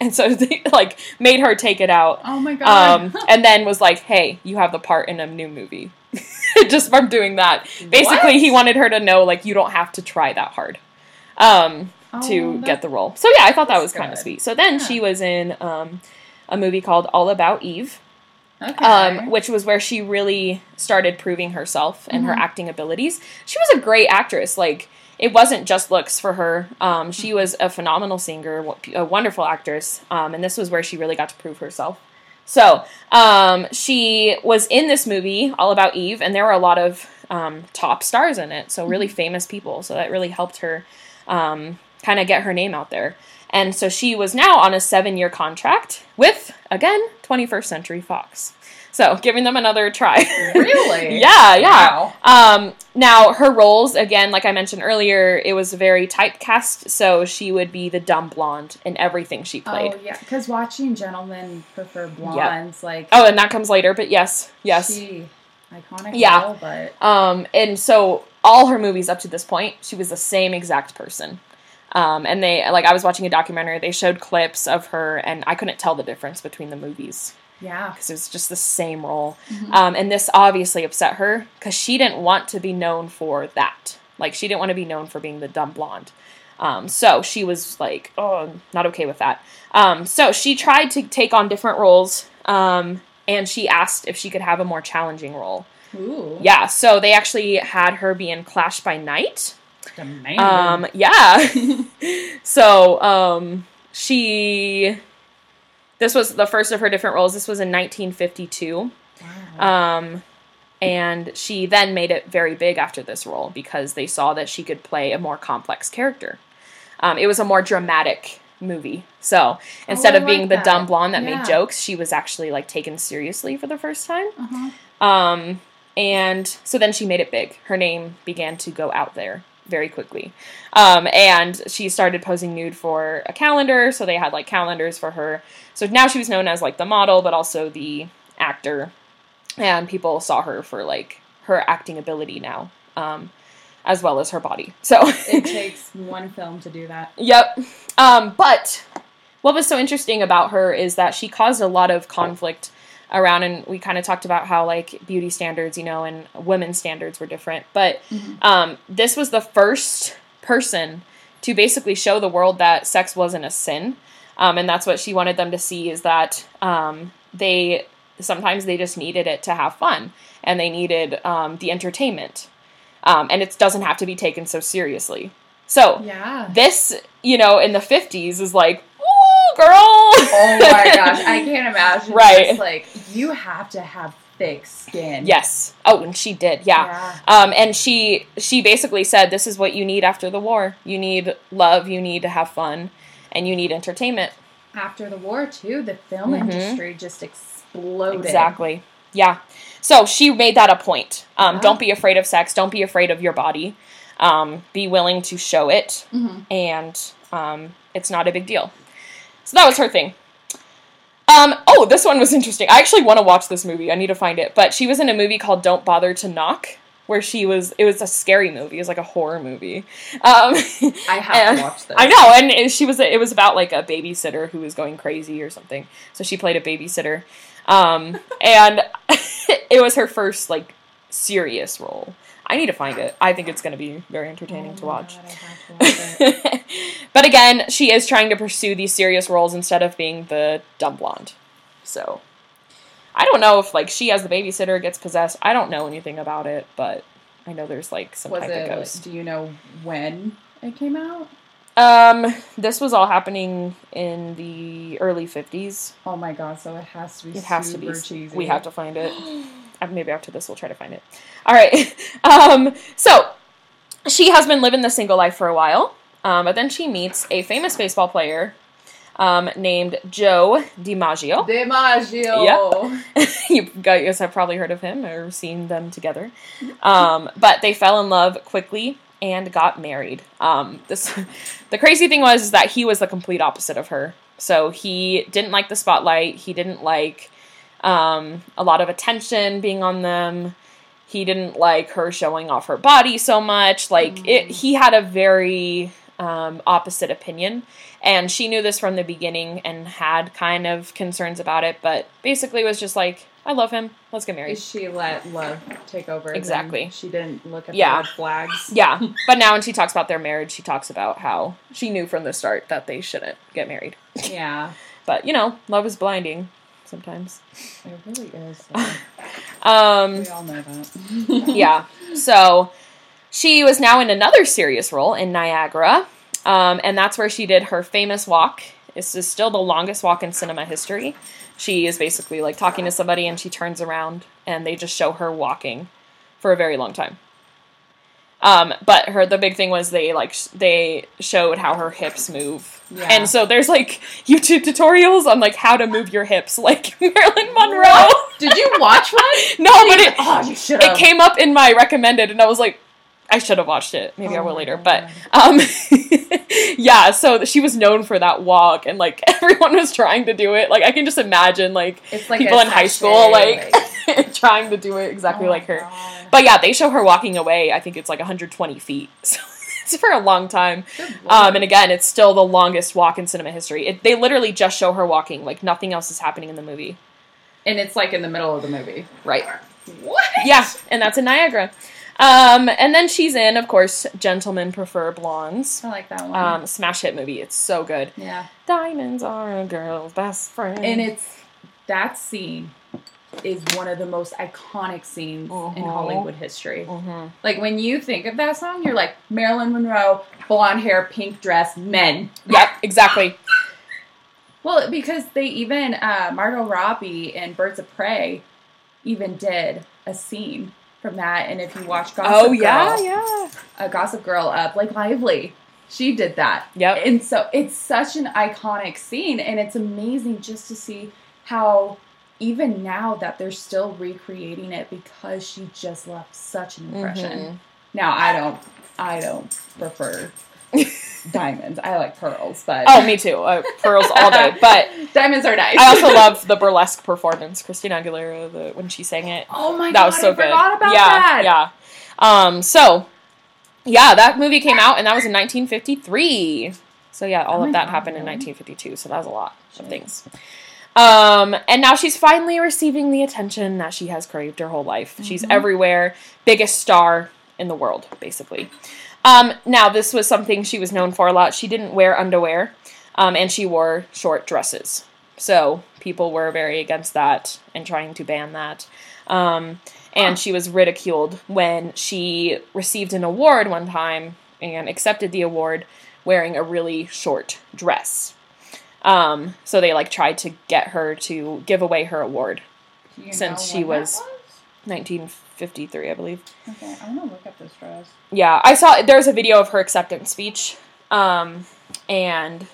Speaker 1: and so (laughs) they, like made her take it out,
Speaker 2: Oh my god.
Speaker 1: um, (laughs) and then was like, "Hey, you have the part in a new movie." (laughs) Just from doing that, basically,
Speaker 2: What?
Speaker 1: he wanted her to know like you don't have to try that hard. Um, to
Speaker 2: Oh,
Speaker 1: get the role. So yeah, I thought that was kind of sweet. So then
Speaker 2: Yeah.
Speaker 1: she was in um, a movie called All About Eve,
Speaker 2: Okay.
Speaker 1: um, which was where she really started proving herself and her
Speaker 2: Mhm.
Speaker 1: acting abilities. She was a great actress. Like it wasn't just looks for her. Um, she was a phenomenal singer, a wonderful actress, um, and this was where she really got to prove herself. So um, she was in this movie, All About Eve, and there were a lot of um, top stars in it. So really famous people. So that really helped her um, kind of get her name out there. And so she was now on a seven year contract with, again, 21st Century Fox. So giving them another try. (laughs)
Speaker 2: Really?
Speaker 1: yeah, yeah.
Speaker 2: Wow.
Speaker 1: Um, now her roles, again, like I mentioned earlier, it was very typecast. So she would be the dumb blonde in everything she played.
Speaker 2: Oh yeah, because watching gentlemen prefer blondes, like
Speaker 1: Oh, and that comes later, but yes, yes.
Speaker 2: she iconic.
Speaker 1: Yeah.
Speaker 2: role, but
Speaker 1: Um, and so all her movies up to this point, she was the same exact person. Um, and they like I was watching a documentary. They showed clips of her, and I couldn't tell the difference between the movies
Speaker 2: yeah,
Speaker 1: because it was just the same role.
Speaker 2: Mhm.
Speaker 1: Um, and this obviously upset her because she didn't want to be known for that. Like she didn't want to be known for being the dumb blonde. Um, so she was like, oh, not okay with that. Um, so she tried to take on different roles, um, and she asked if she could have a more challenging role.
Speaker 2: ooh,
Speaker 1: Yeah, so they actually had her be in Clash by Night.
Speaker 2: demanding.
Speaker 1: Um, yeah. (laughs) so, um, she. This was the first of her different roles. This was in 1952.
Speaker 2: wow.
Speaker 1: Um, and she then made it very big after this role because they saw that she could play a more complex character. Um, it was a more dramatic movie. So instead
Speaker 2: Oh,
Speaker 1: of being
Speaker 2: like
Speaker 1: the
Speaker 2: that.
Speaker 1: dumb blonde that
Speaker 2: Yeah.
Speaker 1: made jokes, she was actually like taken seriously for the first time.
Speaker 2: uh-huh.
Speaker 1: Um, and so then she made it big. Her name began to go out there very quickly. Um, and she started posing nude for a calendar. So they had like calendars for her. So now she was known as like the model, but also the actor. And people saw her for like her acting ability now, um, as well as her body. So (laughs)
Speaker 2: It takes one film to do that.
Speaker 1: Yep. Um, but what was so interesting about her is that she caused a lot of conflict around, and we kind of talked about how like beauty standards, you know, and women's standards were different. But um, this was the first person to basically show the world that sex wasn't a sin, um, and that's what she wanted them to see is that um, they sometimes they just needed it to have fun, and they needed um, the entertainment, um, and it doesn't have to be taken so seriously. So
Speaker 2: Yeah.
Speaker 1: this, you know, in the 50s is like, girl.
Speaker 2: Oh my (laughs) gosh, I can't imagine.
Speaker 1: Right.
Speaker 2: Just, like you have to have thick skin.
Speaker 1: yes. Oh, and she did. Yeah. Um, and she she basically said, "This is what you need after the war. You need love. You need to have fun, and you need entertainment."
Speaker 2: After the war, too, the film
Speaker 1: Mhm.
Speaker 2: industry just exploded.
Speaker 1: Exactly. Yeah. So she made that a point. Um,
Speaker 2: Yeah.
Speaker 1: Don't be afraid of sex. Don't be afraid of your body. Um, be willing to show it,
Speaker 2: Mhm.
Speaker 1: and um, it's not a big deal. So that was her thing. Um, oh, this one was interesting. I actually want to watch this movie. I need to find it. But she was in a movie called Don't Bother to Knock, where she was. It was a scary movie. It was like a horror movie. Um,
Speaker 2: I have
Speaker 1: and-
Speaker 2: to watch this.
Speaker 1: I know, and it- she was. It was about like a babysitter who was going crazy or something. So she played a babysitter, um, and (laughs) it was her first like serious role. I need to find it. I think it's going to be very entertaining
Speaker 2: Oh
Speaker 1: to watch.
Speaker 2: God, to watch (laughs)
Speaker 1: but again, she is trying to pursue these serious roles instead of being the dumb blonde. So I don't know if like she as the babysitter gets possessed. I don't know anything about it, but I know there's like some
Speaker 2: Was
Speaker 1: type
Speaker 2: it?
Speaker 1: of ghost.
Speaker 2: Do you know when it came out?
Speaker 1: Um, this was all happening in the early fifties.
Speaker 2: Oh my god! So it has to be.
Speaker 1: It has to be.
Speaker 2: cheesy.
Speaker 1: We have to find it. (gasps) (gasps) (gasps) Uh, Maybe after this, we'll try to find it. All right. (laughs) Um, so she has been living the single life for a while, um, but then she meets a famous baseball player um, named Joe DiMaggio.
Speaker 2: DiMaggio. (laughs)
Speaker 1: you guys have probably heard of him or seen them together. Um, but they fell in love quickly. and got married. Um, this, (laughs) the crazy thing was is that he was the complete opposite of her. So he didn't like the spotlight. He didn't like um, a lot of attention being on them. He didn't like her showing off her body so much. Like it, he had a very um, opposite opinion, and she knew this from the beginning and had kind of concerns about it. But basically, was just like, I love him. Let's get married.
Speaker 2: She let love take over.
Speaker 1: Exactly.
Speaker 2: She didn't look at
Speaker 1: Yeah.
Speaker 2: the red flags. (laughs)
Speaker 1: Yeah, but now when she talks about their marriage, she talks about how she knew from the start that they shouldn't get married.
Speaker 2: Yeah. (laughs)
Speaker 1: But you know, love is blinding sometimes.
Speaker 2: It really is. (laughs)
Speaker 1: Um,
Speaker 2: we all know that. (laughs)
Speaker 1: yeah. So she was now in another serious role in Niagara, um, and that's where she did her famous walk. This is still the longest walk in cinema history. She is basically like talking to somebody, and she turns around, and they just show her walking for a very long time. Um, but her the big thing was they like sh- they showed how her hips move,
Speaker 2: Yeah.
Speaker 1: and so there's like YouTube tutorials on like how to move your hips, (laughs) like Marilyn Monroe.
Speaker 2: Did you watch (laughs) one?
Speaker 1: no, but it
Speaker 2: oh, you should
Speaker 1: it came up in my recommended and i was like i should have watched it maybe i
Speaker 2: Oh
Speaker 1: will later
Speaker 2: God.
Speaker 1: but um (laughs) yeah so she was known for that walk and like everyone was trying to do it like i can just imagine like
Speaker 2: like
Speaker 1: people in high school like, trying to do it exactly
Speaker 2: Oh
Speaker 1: like her
Speaker 2: God.
Speaker 1: but yeah they show her walking away i think it's like 120 feet so (laughs) for a long time um, and again it's still the longest walk in cinema history it, they literally just show her walking like nothing else is happening in the movie
Speaker 2: and it's like in the middle of the movie.
Speaker 1: right
Speaker 2: What?
Speaker 1: Yeah, and that's in Niagara. Um, and then she's in, of course, Gentlemen Prefer Blondes.
Speaker 2: I like that one.
Speaker 1: Um, smash hit movie. It's so good.
Speaker 2: yeah.
Speaker 1: Diamonds are a girl's best friend.
Speaker 2: And it's that scene is one of the most iconic scenes in
Speaker 1: Mhm.
Speaker 2: Hollywood history.
Speaker 1: hmm
Speaker 2: Like when you think of that song, you're like Marilyn Monroe, blonde hair, pink dress, men.
Speaker 1: Yep, exactly.
Speaker 2: Well, because they even uh, Margot Robbie in Birds of Prey even did a scene from that. And if you watch Gossip
Speaker 1: oh
Speaker 2: Girl,
Speaker 1: yeah, yeah.
Speaker 2: uh, Gossip Girl Blake Lively, she did that.
Speaker 1: Yep.
Speaker 2: And so it's such an iconic scene, and it's amazing just to see how even now that they're still recreating it because she just left such an impression.
Speaker 1: Mhm.
Speaker 2: Now I don't, I don't prefer (laughs) diamonds. I like pearls, but
Speaker 1: Oh, me too. Uh, pearls all day. (laughs) But
Speaker 2: diamonds are nice.
Speaker 1: I also love the burlesque performance. Christina Aguilera, the, when she sang it.
Speaker 2: Oh my
Speaker 1: that
Speaker 2: god,
Speaker 1: was so
Speaker 2: I
Speaker 1: good.
Speaker 2: forgot about
Speaker 1: yeah,
Speaker 2: that.
Speaker 1: yeah. Um, so yeah, that movie came out, and that was in 1953. So yeah, all
Speaker 2: Oh
Speaker 1: of that
Speaker 2: God,
Speaker 1: happened in 1952. So that was a lot of things. Um, and now she's finally receiving the attention that she has craved her whole life. She's
Speaker 2: Mhm.
Speaker 1: everywhere, biggest star in the world, basically. Um, now this was something she was known for a lot. She didn't wear underwear, um, and she wore short dresses. So people were very against that and trying to ban that. Um, and she was ridiculed when she received an award one time and accepted the award wearing a really short dress. Um, so they like tried to get her to give away her award. Since she
Speaker 2: that
Speaker 1: was- 1953, I believe.
Speaker 2: Okay, I want to look up this dress.
Speaker 1: Yeah, I saw there's a video of her acceptance speech, um, and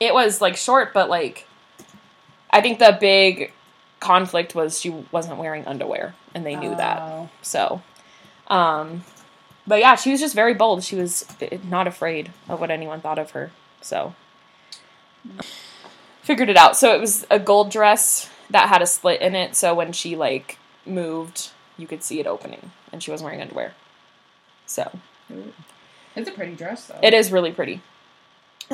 Speaker 1: it was like short, but like I think the big conflict was she wasn't wearing underwear, and they knew that.
Speaker 2: Oh.
Speaker 1: So, um, but yeah, she was just very bold. She was eh, not afraid of what anyone thought of her. So, figured it out. So it was a gold dress that had a slit in it. So when she like moved, you could see it opening, and she wasn't wearing underwear. So
Speaker 2: Ooh. It's a pretty dress, though.
Speaker 1: it is really pretty.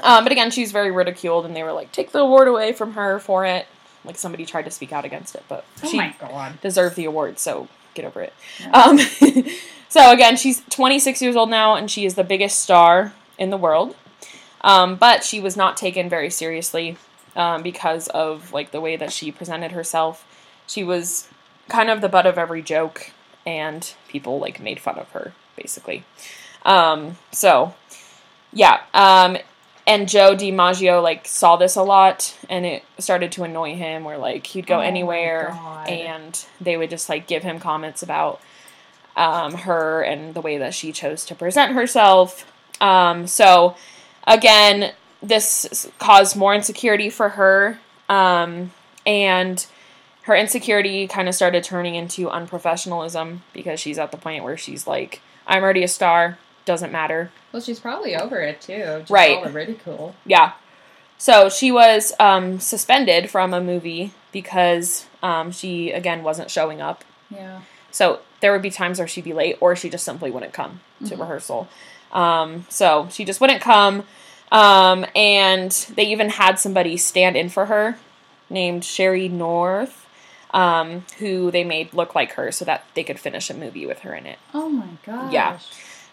Speaker 1: Um, but again, she's very ridiculed, and they were like, take the award away from her for it. Like somebody tried to speak out against it, but
Speaker 2: Oh
Speaker 1: she
Speaker 2: my god.
Speaker 1: deserved the award, so get over it.
Speaker 2: Yeah.
Speaker 1: Um, (laughs) so again, she's 26 years old now, and she is the biggest star in the world. Um, but she was not taken very seriously um, because of like the way that she presented herself. She was kind of the butt of every joke, and people like made fun of her basically. Um, so yeah, um, and Joe DiMaggio like saw this a lot, and it started to annoy him. Where like he'd go
Speaker 2: Oh
Speaker 1: anywhere, and they would just like give him comments about um, her and the way that she chose to present herself. Um, so again, this caused more insecurity for her, um, and her insecurity kind of started turning into unprofessionalism because she's at the point where she's like, I'm already a star. doesn't matter.
Speaker 2: Well, she's probably over it too. Just
Speaker 1: Right.
Speaker 2: All the ridicule.
Speaker 1: Yeah. So she was um, suspended from a movie because um, she again wasn't showing up.
Speaker 2: Yeah.
Speaker 1: So there would be times where she'd be late, or she just simply wouldn't come to
Speaker 2: Mhm.
Speaker 1: rehearsal. Um, so she just wouldn't come, um, and they even had somebody stand in for her, named Sherry North, um, who they made look like her so that they could finish a movie with her in it.
Speaker 2: Oh my gosh.
Speaker 1: Yeah.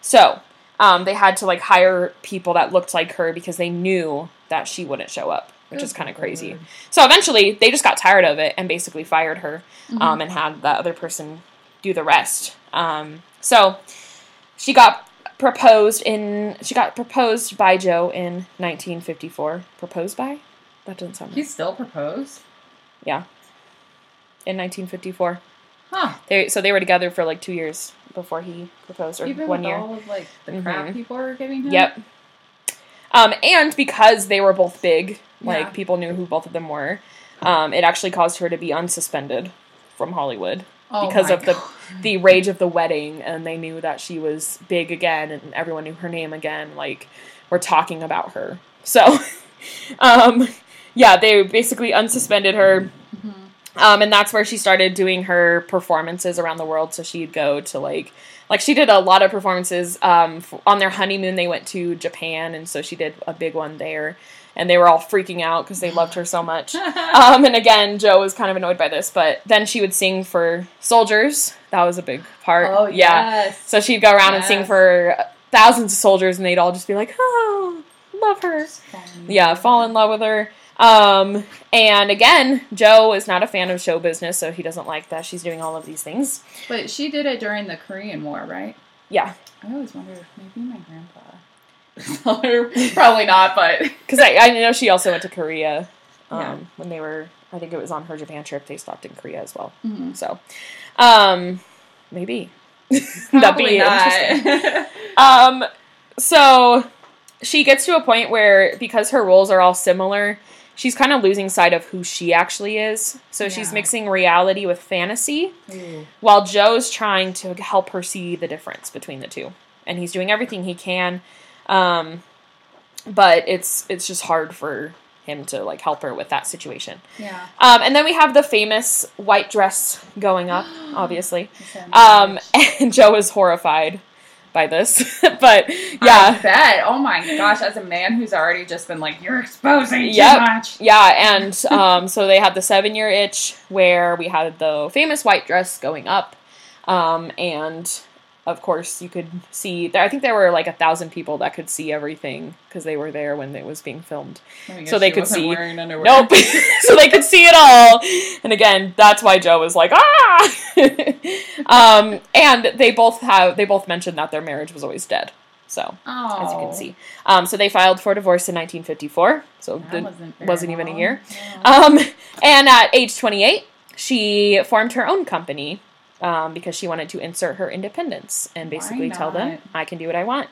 Speaker 1: So um, they had to like hire people that looked like her because they knew that she wouldn't show up, which is kind of crazy. So eventually, they just got tired of it and basically fired her
Speaker 2: Mhm.
Speaker 1: um, and had that other person do the rest. Um, so she got proposed in. She got proposed by Joe in 1954. Proposed by? That doesn't sound right.
Speaker 2: He still proposed. Yeah.
Speaker 1: In 1954,
Speaker 2: Huh.
Speaker 1: they so they were together for like two years before he proposed, or
Speaker 2: Even
Speaker 1: one
Speaker 2: with
Speaker 1: year.
Speaker 2: all of like the crap
Speaker 1: Mhm.
Speaker 2: people were giving him.
Speaker 1: Yep. Um, and because they were both big, like
Speaker 2: Yeah.
Speaker 1: people knew who both of them were, um, it actually caused her to be unsuspended from Hollywood
Speaker 2: Oh
Speaker 1: because of the
Speaker 2: God.
Speaker 1: the rage of the wedding, and they knew that she was big again, and everyone knew her name again. Like we're talking about her, so (laughs) um, yeah, they basically unsuspended her.
Speaker 2: Mhm.
Speaker 1: Um, and that's where she started doing her performances around the world. So she'd go to like, like she did a lot of performances. Um, f- on their honeymoon, they went to Japan, and so she did a big one there. And they were all freaking out because they loved her so much. (laughs) Um, and again, Joe was kind of annoyed by this, but then she would sing for soldiers. That was a big part.
Speaker 2: oh
Speaker 1: yeah.
Speaker 2: yes.
Speaker 1: So she'd go around and sing for thousands of soldiers, and they'd all just be like, "Oh, love her." yeah, fall in love with her. Um, and again, Joe is not a fan of show business, so he doesn't like that she's doing all of these things.
Speaker 2: But she did it during the Korean War, right?
Speaker 1: Yeah,
Speaker 2: I always wonder if maybe my grandpa. (laughs) Probably not, but (laughs)
Speaker 1: because I, I know she also went to Korea um,
Speaker 2: Yeah.
Speaker 1: when they were. I think it was on her Japan trip. They stopped in Korea as well.
Speaker 2: Mhm.
Speaker 1: So, um, maybe (laughs) that'd be interesting. Um, so she gets to a point where because her roles are all similar, she's kind of losing sight of who she actually is. So she's mixing reality with fantasy.
Speaker 2: Ooh.
Speaker 1: while Joe's trying to help her see the difference between the two, and he's doing everything he can, um, but it's it's just hard for him to like help her with that situation.
Speaker 2: Yeah.
Speaker 1: Um, and then we have the famous white dress going up, (gasps) obviously, um, (laughs) and Joe is horrified by this, (laughs) but
Speaker 2: I
Speaker 1: yeah.
Speaker 2: bet. Oh my gosh, as a man who's already just been like, you're exposing too
Speaker 1: Yep.
Speaker 2: much.
Speaker 1: Yeah, and (laughs) um, so they had the seven year itch where we had the famous white dress going up. Um, and of course, you could see, I think there were like a thousand people that could see everything because they were there when it was being filmed. So they could see- Nope. (laughs) (laughs) so they could see it all. And again, that's why Joe was like, ah! (laughs) um, and they both have, they both mentioned that their marriage was always dead. So,
Speaker 2: Oh.
Speaker 1: as you can see. Um, so they filed for divorce in 1954. So
Speaker 2: That
Speaker 1: the,
Speaker 2: wasn't,
Speaker 1: wasn't even a year.
Speaker 2: Yeah.
Speaker 1: um, and at age 28, she formed her own company um, because she wanted to insert her independence and basically tell them. I can do what I want.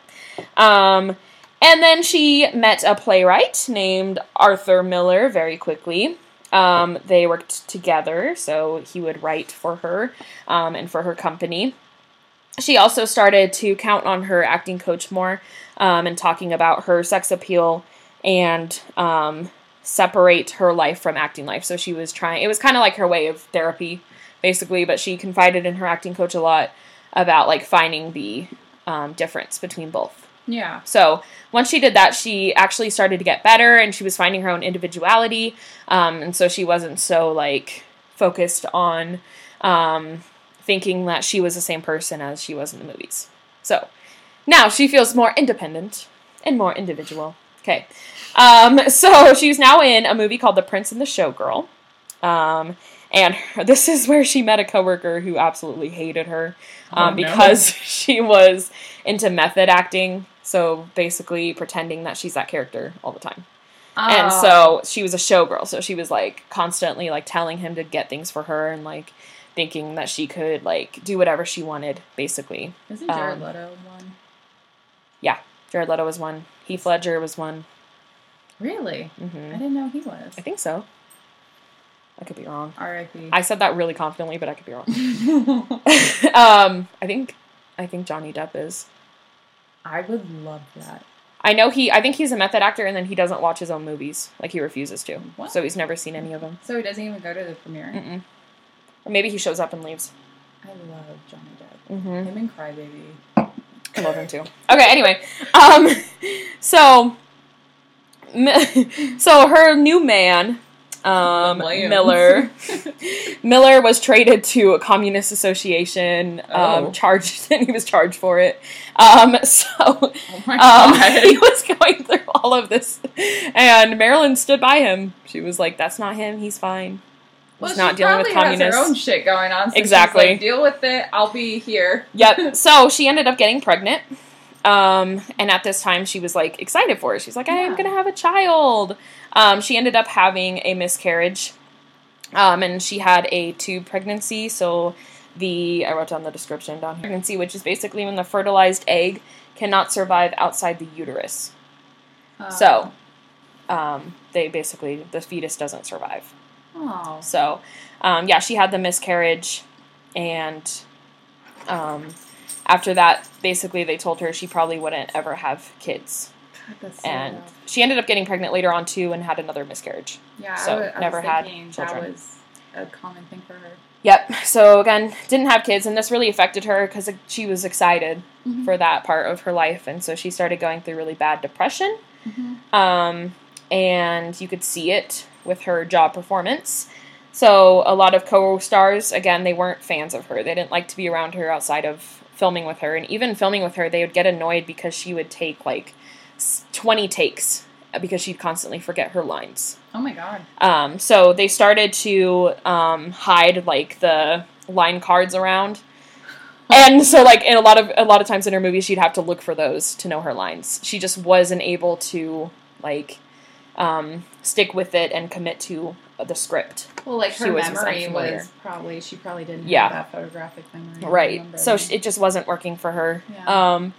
Speaker 1: Um, and then she met a playwright named Arthur Miller very quickly. Um, they worked together, so he would write for her um, and for her company. She also started to count on her acting coach more um, and talking about her sex appeal and um, separate her life from acting life. So she was trying, it was kind of like her way of therapy, basically, but she confided in her acting coach a lot about like finding the um, difference between both.
Speaker 2: yeah.
Speaker 1: So once she did that, she actually started to get better and she was finding her own individuality. Um, and so she wasn't so like focused on um, thinking that she was the same person as she was in the movies. So now she feels more independent and more individual. Okay. Um, (laughs) so she's now in a movie called The Prince and the Showgirl. And (laughs) this is where she met a coworker who absolutely hated her um,
Speaker 2: Oh, no.
Speaker 1: because (laughs) she was into method acting. So basically pretending that she's that character all the time. And
Speaker 2: Oh.
Speaker 1: so she was a showgirl. So she was like constantly like telling him to get things for her and like thinking that she could like do whatever she wanted, basically.
Speaker 2: Isn't Jared
Speaker 1: um,
Speaker 2: Leto one?
Speaker 1: Yeah, Jared Leto was one. Heath Ledger was one.
Speaker 2: Really?
Speaker 1: hmm
Speaker 2: I didn't know he was.
Speaker 1: I think so. I could be wrong.
Speaker 2: R.I.P.
Speaker 1: I said that really confidently, but I could be wrong. (laughs) (laughs) um, I think I think Johnny Depp is.
Speaker 2: I would love that.
Speaker 1: I know he. I think he's a method actor, and then he doesn't watch his own movies. Like he refuses to.
Speaker 2: What?
Speaker 1: So he's never seen any of them.
Speaker 2: So he doesn't even go to the premiere.
Speaker 1: Mm-mm. Or maybe he shows up and leaves.
Speaker 2: I love Johnny Depp.
Speaker 1: Mm-hmm.
Speaker 2: Him and Crybaby.
Speaker 1: I love him too. Okay, anyway, um, (laughs) so, so her new man, um, Miller, (laughs) Miller was traded to a communist association, um,
Speaker 2: Oh.
Speaker 1: charged, (laughs) and he was charged for it. Um, so,
Speaker 2: Oh (laughs)
Speaker 1: um, he was going through all of this, and Marilyn stood by him. She was like, "That's not him. He's fine. He's
Speaker 2: well,
Speaker 1: not dealing with
Speaker 2: probably has
Speaker 1: communists."
Speaker 2: her own shit going on. So
Speaker 1: Exactly.
Speaker 2: like, Deal with it. I'll be here.
Speaker 1: Yep. So she ended up getting pregnant. Um, and at this time, she was like excited for it. She's like, I am going to have a child. Um, she ended up having a miscarriage. Um, and she had a tube pregnancy. So the, I wrote down the description down here. Pregnancy, which is basically when the fertilized egg cannot survive outside the uterus.
Speaker 2: Um,
Speaker 1: So, um, they basically, the fetus doesn't survive.
Speaker 2: Oh.
Speaker 1: So, um, yeah, she had the miscarriage, and um, after that, basically, they told her she probably wouldn't ever have kids.
Speaker 2: That's so
Speaker 1: And
Speaker 2: rough.
Speaker 1: she ended up getting pregnant later on too, and had another miscarriage.
Speaker 2: yeah,
Speaker 1: so
Speaker 2: I wa- I
Speaker 1: never
Speaker 2: was
Speaker 1: had children.
Speaker 2: That was a common thing for her.
Speaker 1: Yep. So again, didn't have kids, and this really affected her because she was excited
Speaker 2: Mhm.
Speaker 1: for that part of her life, and so she started going through really bad depression.
Speaker 2: Mhm.
Speaker 1: um, and you could see it with her job performance. So a lot of co-stars, again, they weren't fans of her. They didn't like to be around her outside of filming with her, and even filming with her, they would get annoyed because she would take like s- twenty takes uh, because she'd constantly forget her lines.
Speaker 2: Oh my god.
Speaker 1: Um, so they started to um, hide like the line cards around. And so, like in a lot of a lot of times in her movies, she'd have to look for those to know her lines. She just wasn't able to like um, stick with it and commit to the script.
Speaker 2: Well, like her
Speaker 1: was
Speaker 2: memory
Speaker 1: unfamiliar.
Speaker 2: was probably she probably didn't
Speaker 1: Yeah.
Speaker 2: have that photographic memory.
Speaker 1: Right. So it just wasn't working for her.
Speaker 2: Yeah.
Speaker 1: Um,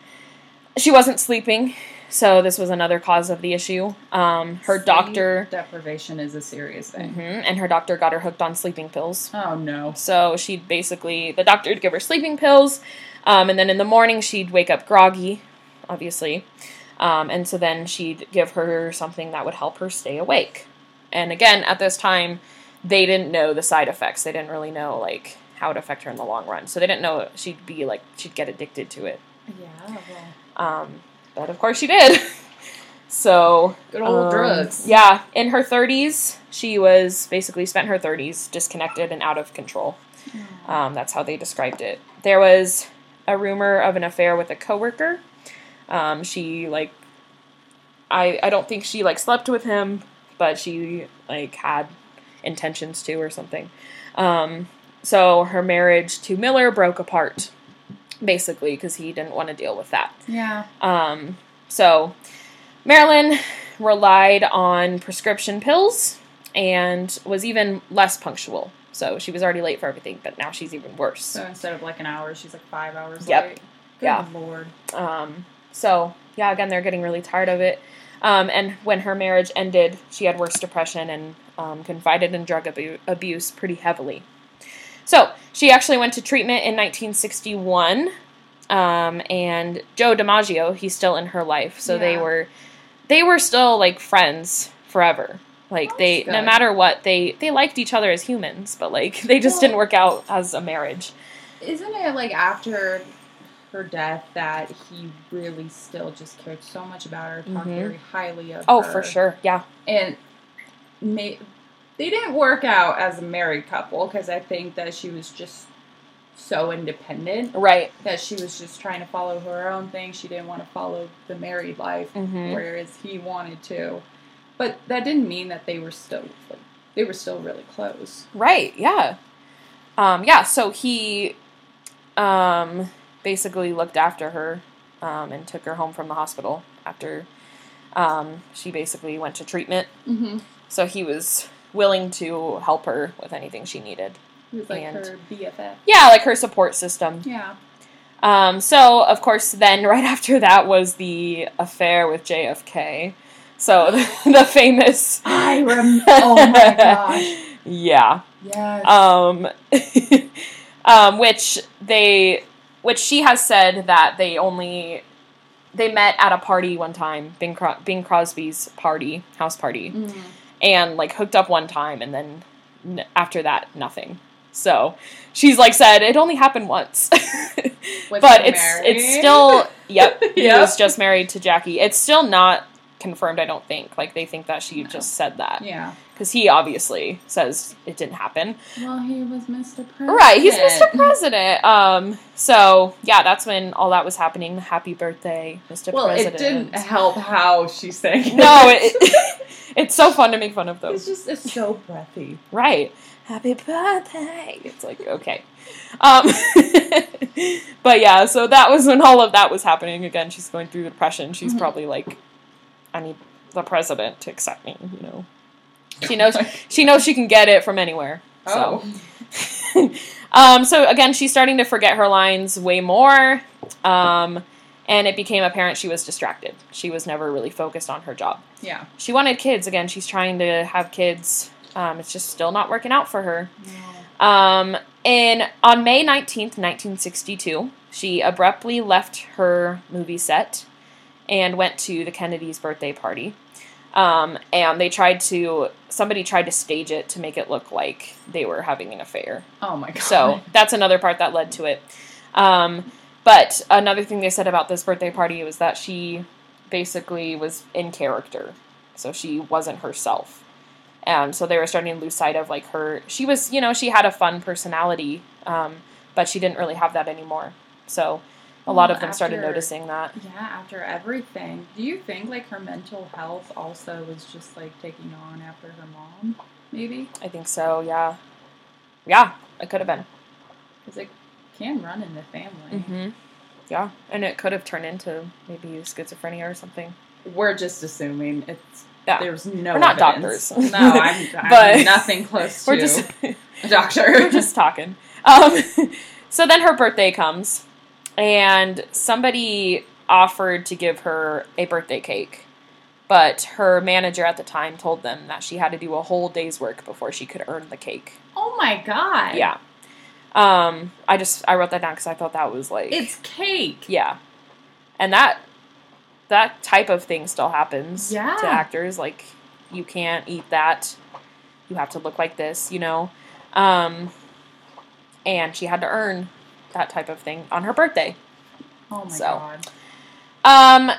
Speaker 1: she wasn't sleeping, so this was another cause of the issue. Um, her
Speaker 2: Sleep
Speaker 1: doctor
Speaker 2: deprivation is a serious thing.
Speaker 1: Mhm, and her doctor got her hooked on sleeping pills.
Speaker 2: Oh no.
Speaker 1: So she'd basically, the doctor would give her sleeping pills, um, and then in the morning she'd wake up groggy, obviously. Um, and so then she'd give her something that would help her stay awake. And again, at this time, they didn't know the side effects. They didn't really know, like, how it would affect her in the long run. So they didn't know she'd be, like, she'd get addicted to it.
Speaker 2: Yeah. Well,
Speaker 1: Um, but of course she did. (laughs) so
Speaker 2: good old
Speaker 1: um,
Speaker 2: drugs.
Speaker 1: Yeah, in her 30s, she was basically spent her 30s disconnected and out of control. Um, that's how they described it. There was a rumor of an affair with a coworker. Um, she like, I I don't think she like slept with him, but she like had intentions to or something. Um, so her marriage to Miller broke apart, basically because he didn't want to deal with that.
Speaker 2: Yeah.
Speaker 1: Um, so Marilyn relied on prescription pills and was even less punctual. So she was already late for everything, but now she's even worse.
Speaker 2: So instead of like an hour, she's like five hours
Speaker 1: Yep.
Speaker 2: late. Good
Speaker 1: Yeah.
Speaker 2: lord.
Speaker 1: Um, so yeah, again, they're getting really tired of it. Um, and when her marriage ended, she had worse depression and um, confided in drug abu- abuse pretty heavily. So she actually went to treatment in 1961. Um, and Joe DiMaggio, he's still in her life, so they were they were still like friends forever. Like they,
Speaker 2: That's
Speaker 1: no matter what, they they liked each other as humans, but like (laughs) they just
Speaker 2: Well-
Speaker 1: didn't work out as a marriage.
Speaker 2: Isn't it like after her death that he really still just cared so much about her, talked
Speaker 1: Mhm.
Speaker 2: very highly of
Speaker 1: Oh,
Speaker 2: her?
Speaker 1: Oh, for sure, yeah.
Speaker 2: And ma- they didn't work out as a married couple because I think that she was just so independent
Speaker 1: Right.
Speaker 2: that she was just trying to follow her own thing. She didn't want to follow the married life,
Speaker 1: hmm
Speaker 2: whereas he wanted to. But that didn't mean that they were still like they were still really close.
Speaker 1: Right, yeah. Um, yeah, so he um, basically looked after her um, and took her home from the hospital after um, she basically went to treatment.
Speaker 2: Mm-hmm.
Speaker 1: So he was willing to help her with anything she needed.
Speaker 2: He was like
Speaker 1: And-
Speaker 2: her BFF.
Speaker 1: Yeah, like her support system.
Speaker 2: Yeah.
Speaker 1: Um, so, of course, then right (laughs) after that was the affair with JFK. So (laughs) the, the famous.
Speaker 2: I (laughs) rem- oh my gosh.
Speaker 1: Yeah.
Speaker 2: Yes.
Speaker 1: um, um, which they, which she has said that they only they met at a party one time, Bing, Cro- Bing Crosby's party, house party, and like hooked up one time, and then n- after that, nothing. So she's like said it only happened once, (laughs) but it's
Speaker 2: married?
Speaker 1: it's still (laughs) yep. He
Speaker 2: Yep.
Speaker 1: was just married to Jackie. It's still not confirmed. I don't think like they think that she
Speaker 2: No.
Speaker 1: just said that
Speaker 2: Yeah.
Speaker 1: because he obviously says it didn't happen.
Speaker 2: Well, he was Mr. President.
Speaker 1: Right, he's Mr. President. Um, so yeah, that's when all that was happening. Happy birthday, Mr.
Speaker 2: Well,
Speaker 1: President.
Speaker 2: it didn't help how she sang. it.
Speaker 1: No, it, (laughs) it's so fun to make fun of those.
Speaker 2: it's just it's so breathy.
Speaker 1: Right. Happy birthday. It's like okay. Um, (laughs) but yeah, so that was when all of that was happening. Again, she's going through depression. She's
Speaker 2: Mhm.
Speaker 1: probably like, I need the president to accept me. You know, she knows (laughs) she knows she can get it from anywhere. So.
Speaker 2: Oh. (laughs)
Speaker 1: um, so again, she's starting to forget her lines way more, um, and it became apparent she was distracted. She was never really focused on her job.
Speaker 2: Yeah.
Speaker 1: She wanted kids. Again, she's trying to have kids. Um, it's just still not working out for her. Um, and on May 19th, 1962, she abruptly left her movie set and went to the Kennedy's birthday party. Um, and they tried to, somebody tried to stage it to make it look like they were having an affair.
Speaker 2: Oh my god.
Speaker 1: So that's another part that led to it. Um, but another thing they said about this birthday party was that she basically was in character. So she wasn't herself. And so they were starting to lose sight of like her. She was, you know, she had a fun personality, um, but she didn't really have that anymore. So a lot
Speaker 2: Well,
Speaker 1: of them started noticing that.
Speaker 2: Yeah, after everything, do you think like her mental health also was just like taking on after her mom? Maybe
Speaker 1: I think so, yeah. Yeah, it could have been.
Speaker 2: because it can run in the family.
Speaker 1: hmm Yeah, and it could have turned into maybe schizophrenia or something.
Speaker 2: We're just assuming it's.
Speaker 1: Yeah.
Speaker 2: There's no.
Speaker 1: We're not
Speaker 2: evidence.
Speaker 1: doctors.
Speaker 2: No, I'm, (laughs) I'm
Speaker 1: But-
Speaker 2: nothing close to
Speaker 1: We're just
Speaker 2: a doctor. (laughs)
Speaker 1: we're just talking. Um, (laughs) so then her birthday comes, and somebody offered to give her a birthday cake, but her manager at the time told them that she had to do a whole day's work before she could earn the cake.
Speaker 2: oh my god.
Speaker 1: Yeah. Um, I just I wrote that down because I thought that was like
Speaker 2: It's cake.
Speaker 1: yeah, and that that type of thing still happens
Speaker 2: Yeah.
Speaker 1: to actors. Like you can't eat that. You have to look like this, you know. Um, and she had to earn that type of thing on her birthday.
Speaker 2: Oh my
Speaker 1: So.
Speaker 2: god.
Speaker 1: Um,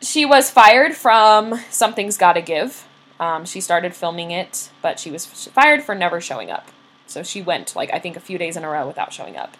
Speaker 1: she was fired from Something's Gotta Give. Um, she started filming it, but she was fired for never showing up. So she went like I think a few days in a row without showing up.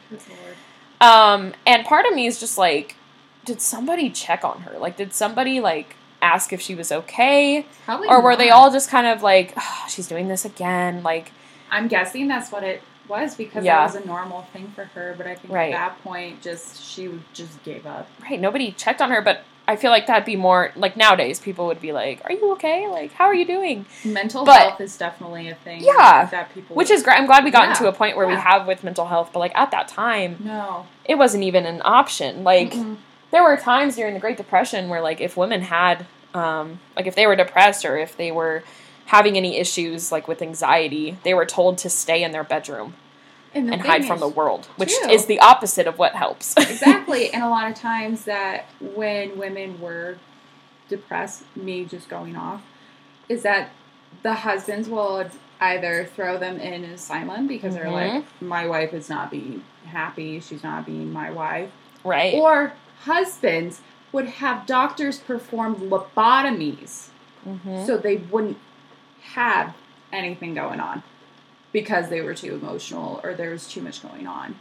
Speaker 1: Um, and part of me is just like, did somebody check on her? Like, did somebody like ask if she was okay,
Speaker 2: Probably.
Speaker 1: or were they all just kind of like, "Ah, she's doing this again? Like,
Speaker 2: I'm guessing that's what it was because
Speaker 1: Yeah.
Speaker 2: that was a normal thing for her. But I think
Speaker 1: Right.
Speaker 2: at that point, just she just gave up.
Speaker 1: right? Nobody checked on her, but I feel like that'd be more like nowadays. People would be like, "Are you okay? Like, how are you doing?"
Speaker 2: Mental
Speaker 1: But-
Speaker 2: health is definitely a thing.
Speaker 1: Yeah.
Speaker 2: that people.
Speaker 1: Which is great. I'm glad we got
Speaker 2: Yeah,
Speaker 1: into a point where we have with mental health, but like at that time,
Speaker 2: no.
Speaker 1: it wasn't even an option. Like,
Speaker 2: Mm-mm.
Speaker 1: there were times during the Great Depression where like if women had um like if they were depressed or if they were having any issues like with anxiety, they were told to stay in their bedroom
Speaker 2: and,
Speaker 1: hide from the world, which
Speaker 2: too-
Speaker 1: is the opposite of what helps. (laughs)
Speaker 2: exactly. And a lot of times that when women were depressed, me just going off, is that the husbands will either throw them in an asylum because they're
Speaker 1: Mhm.
Speaker 2: like, my wife is not being happy, she's not being my wife.
Speaker 1: right.
Speaker 2: Or husbands would have doctors perform lobotomies
Speaker 1: Mhm.
Speaker 2: so they wouldn't have anything going on because they were too emotional or there was too much going on.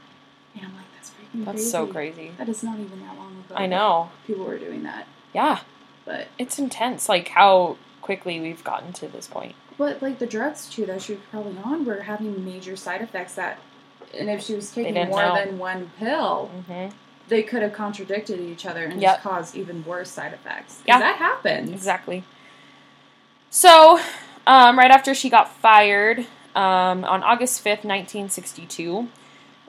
Speaker 2: And I'm like, that's freaking
Speaker 1: That's
Speaker 2: crazy.
Speaker 1: so crazy.
Speaker 2: That is not even that long ago.
Speaker 1: I know.
Speaker 2: People were doing that.
Speaker 1: Yeah.
Speaker 2: But
Speaker 1: It's intense like how quickly we've gotten to this point.
Speaker 2: but like the drugs too that she was probably on were having major side effects that and if she was taking more
Speaker 1: know.
Speaker 2: than one pill,
Speaker 1: Mhm.
Speaker 2: they could have contradicted each other and
Speaker 1: Yep.
Speaker 2: just caused even worse side effects.
Speaker 1: Yeah.
Speaker 2: That happens.
Speaker 1: Exactly. So, um, right after she got fired, um, on August 5th, 1962,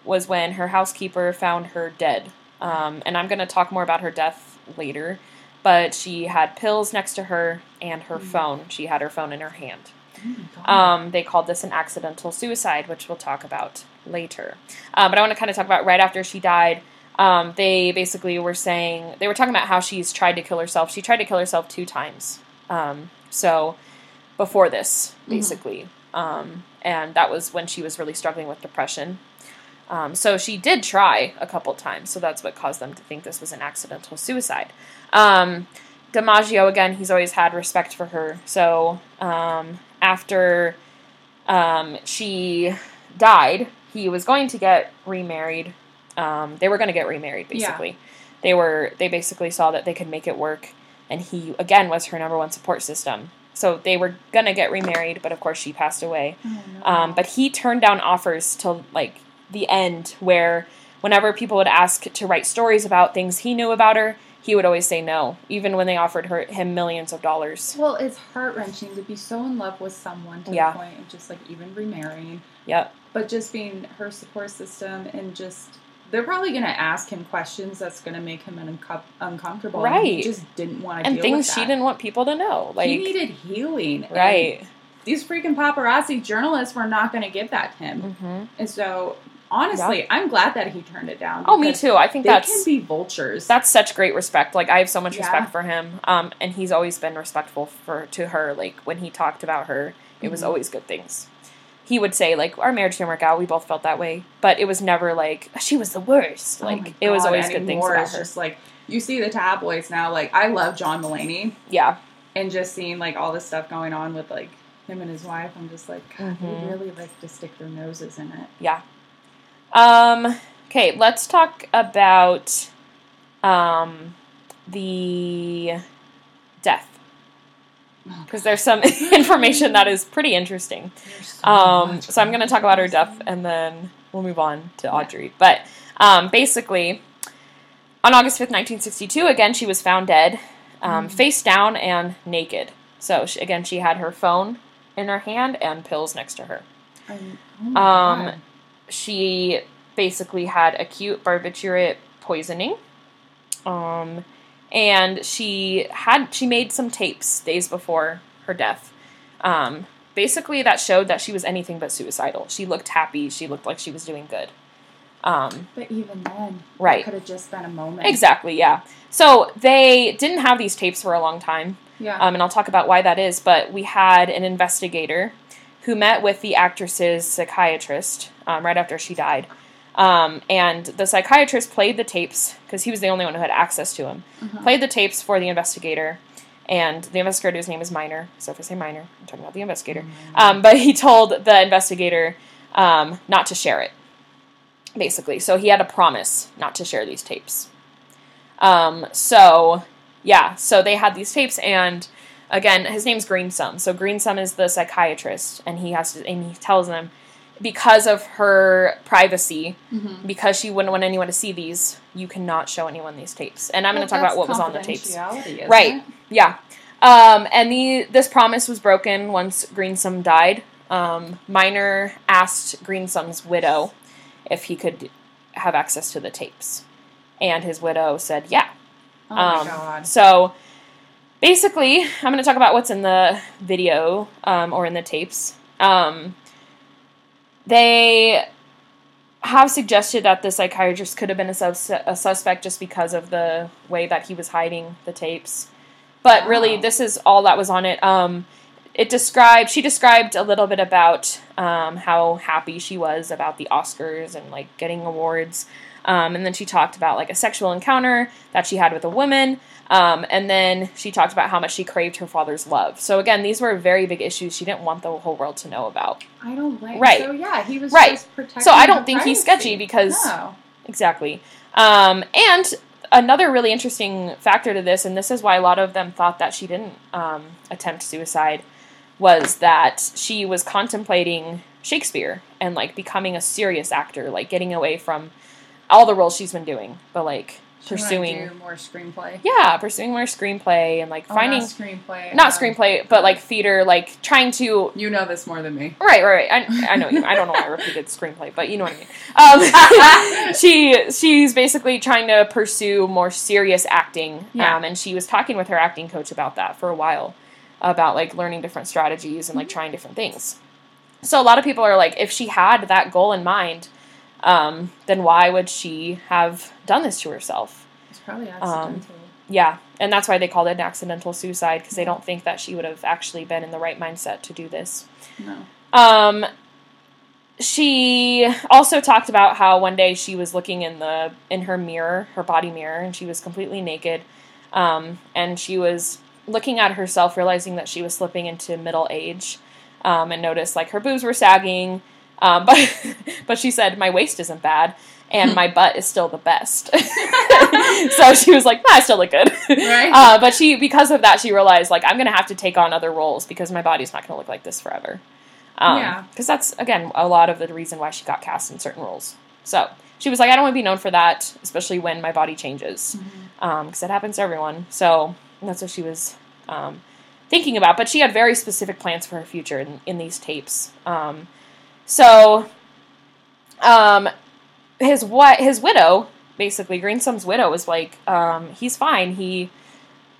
Speaker 1: was when her housekeeper found her dead. Um, and I'm going to talk more about her death later. But she had pills next to her and her
Speaker 2: Mm.
Speaker 1: phone. She had her phone in her hand.
Speaker 2: Oh.
Speaker 1: Um, they called this an accidental suicide, which we'll talk about later. Uh, but I want to kind of talk about right after she died. Um, they basically were saying they were talking about how she's tried to kill herself. She tried to kill herself two times. Um, so before this, basically, um, and that was when she was really struggling with depression. Um, so she did try a couple times. So that's what caused them to think this was an accidental suicide. Um, DiMaggio again, he's always had respect for her. So um, after um, she died, he was going to get remarried. Um, they were going to get remarried,
Speaker 2: Yeah.
Speaker 1: basically. They were. They basically saw that they could make it work, and he again was her number one support system. So they were gonna get remarried, but of course she passed away. Um, but he turned down offers till like the end, where whenever people would ask to write stories about things he knew about her, he would always say no, even when they offered her him millions of dollars.
Speaker 2: Well, it's heart wrenching to be so in love with someone to
Speaker 1: Yeah.
Speaker 2: the point of just like even remarrying,
Speaker 1: Yep.
Speaker 2: but just being her support system and just they're probably gonna ask him questions that's gonna make him uncom- uncomfortable. and he
Speaker 1: Right.
Speaker 2: just didn't want to
Speaker 1: And things she didn't want people to know, like
Speaker 2: he needed healing.
Speaker 1: right.
Speaker 2: these freaking paparazzi journalists were not going to give that to him.
Speaker 1: hmm
Speaker 2: And so, honestly, I'm glad that he turned it down.
Speaker 1: Oh, me too. I think
Speaker 2: They
Speaker 1: that's
Speaker 2: can be vultures.
Speaker 1: that's such great respect. Like I have so much
Speaker 2: Yeah.
Speaker 1: respect for him. Um, and he's always been respectful for to her. Like when he talked about her, it was
Speaker 2: Mhm.
Speaker 1: always good things. He would say like our marriage didn't work out. We both felt that way, but it was never like she was the worst.
Speaker 2: Oh
Speaker 1: Like it was always good things about
Speaker 2: it's
Speaker 1: her.
Speaker 2: just like you see the tabloids now. Like I love John Mulaney,
Speaker 1: yeah,
Speaker 2: and just seeing like all this stuff going on with like him and his wife. I'm just like, God,
Speaker 1: Mhm.
Speaker 2: they really like to stick their noses in it.
Speaker 1: yeah. Um. Okay, let's talk about um the death because there's some (laughs) information that is pretty interesting. Um, so I'm going to talk about her death, and then we'll move on to Audrey. But um, basically, on August 5th, 1962, again, she was found dead, um,
Speaker 2: Mhm.
Speaker 1: face down and naked. So she, again, she had her phone in her hand and pills next to her.
Speaker 2: Oh
Speaker 1: Um, She basically had acute barbiturate poisoning. Um, and she had she made some tapes days before her death. Um, basically, that showed that she was anything but suicidal. She looked happy. She looked like she was doing good. Um,
Speaker 2: but even then,
Speaker 1: Right.
Speaker 2: could have just been a moment.
Speaker 1: exactly, yeah. So they didn't have these tapes for a long time.
Speaker 2: Yeah.
Speaker 1: Um, and I'll talk about why that is. But we had an investigator who met with the actress's psychiatrist um, right after she died. Um, and the psychiatrist played the tapes because he was the only one who had access to them.
Speaker 2: Uh-huh.
Speaker 1: Played the tapes for the investigator, and the investigator's name is Miner. So if I say Miner, I'm talking about the investigator.
Speaker 2: Mm-hmm.
Speaker 1: Um, but he told the investigator um, not to share it, basically. So he had a promise not to share these tapes. Um, so yeah, so they had these tapes, and again, his name's Greenson. So Greenson is the psychiatrist, and he has to, and he tells them because of her privacy,
Speaker 2: Mhm.
Speaker 1: because she wouldn't want anyone to see these, you cannot show anyone these tapes. And I'm going to talk about what was on the tapes. Right.
Speaker 2: it?
Speaker 1: Yeah. Um, and the this promise was broken once Greenson died. Um, Miner asked Greenson's widow if he could have access to the tapes, and his widow said, "Yeah."
Speaker 2: Oh
Speaker 1: um,
Speaker 2: my god.
Speaker 1: So basically, I'm going to talk about what's in the video um, or in the tapes. Um, they have suggested that the psychiatrist could have been a, sus- a suspect just because of the way that he was hiding the tapes. But really,
Speaker 2: Wow.
Speaker 1: this is all that was on it. Um, it described she described a little bit about um, how happy she was about the Oscars and like getting awards. Um, and then she talked about like a sexual encounter that she had with a woman. Um, and then she talked about how much she craved her father's love. So again, these were very big issues she didn't want the whole world to know about.
Speaker 2: I don't blame.
Speaker 1: Right.
Speaker 2: So yeah, he was
Speaker 1: Right. So I don't think he's sketchy because
Speaker 2: No.
Speaker 1: Exactly. Um, and another really interesting factor to this, and this is why a lot of them thought that she didn't um, attempt suicide, was that she was contemplating Shakespeare and like becoming a serious actor, like getting away from all the roles she's been doing, but like
Speaker 2: She
Speaker 1: pursuing,
Speaker 2: more screenplay.
Speaker 1: yeah, pursuing more screenplay and like
Speaker 2: Oh,
Speaker 1: finding
Speaker 2: not screenplay.
Speaker 1: not
Speaker 2: um,
Speaker 1: screenplay, but like theater, like trying to
Speaker 2: You know this more than me.
Speaker 1: Right, right, right. I, I know you. I don't know why I repeated screenplay, but you know what I mean. Um, (laughs) she she's basically trying to pursue more serious acting,
Speaker 2: Yeah.
Speaker 1: um, and she was talking with her acting coach about that for a while, about like learning different strategies and like trying different things. So a lot of people are like, if she had that goal in mind, um, then why would she have done this to herself?
Speaker 2: It's probably
Speaker 1: Um,
Speaker 2: accidental.
Speaker 1: Yeah, and that's why they called it an accidental suicide because they don't think that she would have actually been in the right mindset to do this.
Speaker 2: no.
Speaker 1: Um, she also talked about how one day she was looking in the in her mirror, her body mirror, and she was completely naked. Um, and she was looking at herself, realizing that she was slipping into middle age, um, and noticed like her boobs were sagging. Um, but (laughs) but she said my waist isn't bad, and my butt is still the best. (laughs) so she was like, nah, I still look good.
Speaker 2: Right.
Speaker 1: Uh, but she because of that she realized like I'm gonna have to take on other roles because my body's not gonna look like this forever. Um,
Speaker 2: Yeah.
Speaker 1: Because that's again a lot of the reason why she got cast in certain roles. So she was like, I don't want to be known for that, especially when my body changes, because it happens to everyone. So that's what she was um, thinking about. But she had very specific plans for her future in, in these tapes. Um, so um, his what his widow, basically Greenson's widow, was like, um, he's fine. He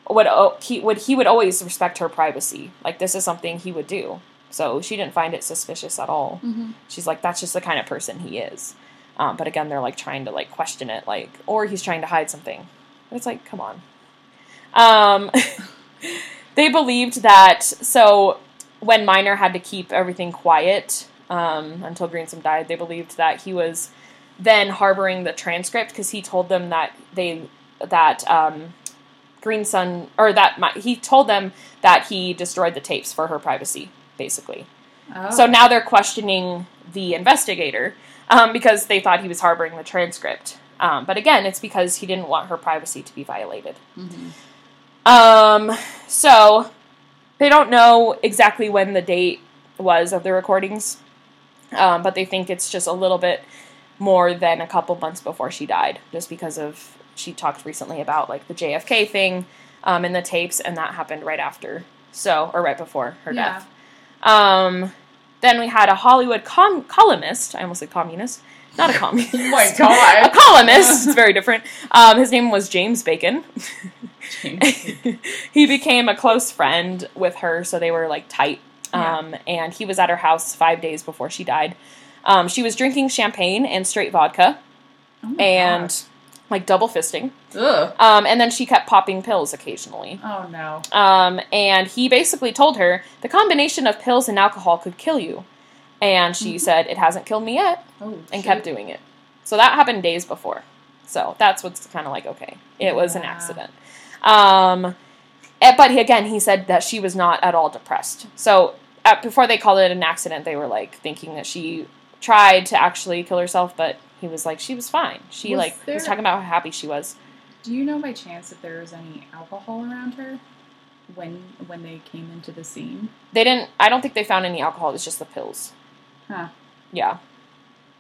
Speaker 1: would he would he would always respect her privacy. Like this is something he would do. So she didn't find it suspicious at all.
Speaker 2: Mm-hmm.
Speaker 1: She's like, that's just the kind of person he is. Um, but again, they're like trying to like question it, like, or he's trying to hide something. It's like, come on. Um, (laughs) they believed that so when Miner had to keep everything quiet um, until Greensom died, they believed that he was then harboring the transcript because he told them that they that um, Greenson or that Mi- he told them that he destroyed the tapes for her privacy, basically.
Speaker 2: Oh.
Speaker 1: So now they're questioning the investigator um, because they thought he was harboring the transcript. Um, but again, it's because he didn't want her privacy to be violated.
Speaker 2: Mhm.
Speaker 1: Um, so they don't know exactly when the date was of the recordings, um, but they think it's just a little bit more than a couple months before she died, just because of she talked recently about like the JFK thing um, in the tapes, and that happened right after, so or right before her
Speaker 2: Yeah.
Speaker 1: death. Um, then we had a Hollywood com- columnist. I almost said communist. Not a (laughs) communist.
Speaker 2: Oh my God.
Speaker 1: a columnist. It's very different. Um, his name was James Bacon. (laughs) he became a close friend with her, so they were like tight.
Speaker 2: Yeah.
Speaker 1: Um, and he was at her house five days before she died. Um, she was drinking champagne and straight vodka
Speaker 2: Oh
Speaker 1: and like double fisting.
Speaker 2: Ugh.
Speaker 1: Um, and then she kept popping pills occasionally.
Speaker 2: Oh no.
Speaker 1: Um, and he basically told her the combination of pills and alcohol could kill you. And she said, It hasn't killed me yet,
Speaker 2: Oh.
Speaker 1: and
Speaker 2: shoot.
Speaker 1: kept doing it. So that happened days before. So that's what's kind of like, okay, it was an accident. Um, eh, but he, again, he said that she was not at all depressed. So at, before they called it an accident, they were like thinking that she tried to actually kill herself, but he was like, she was fine. She
Speaker 2: Was
Speaker 1: like was talking about how happy she was.
Speaker 2: Do you know by chance if there was any alcohol around her when when they came into the scene?
Speaker 1: They didn't. I don't think they found any alcohol. It was just the pills.
Speaker 2: Huh.
Speaker 1: Yeah,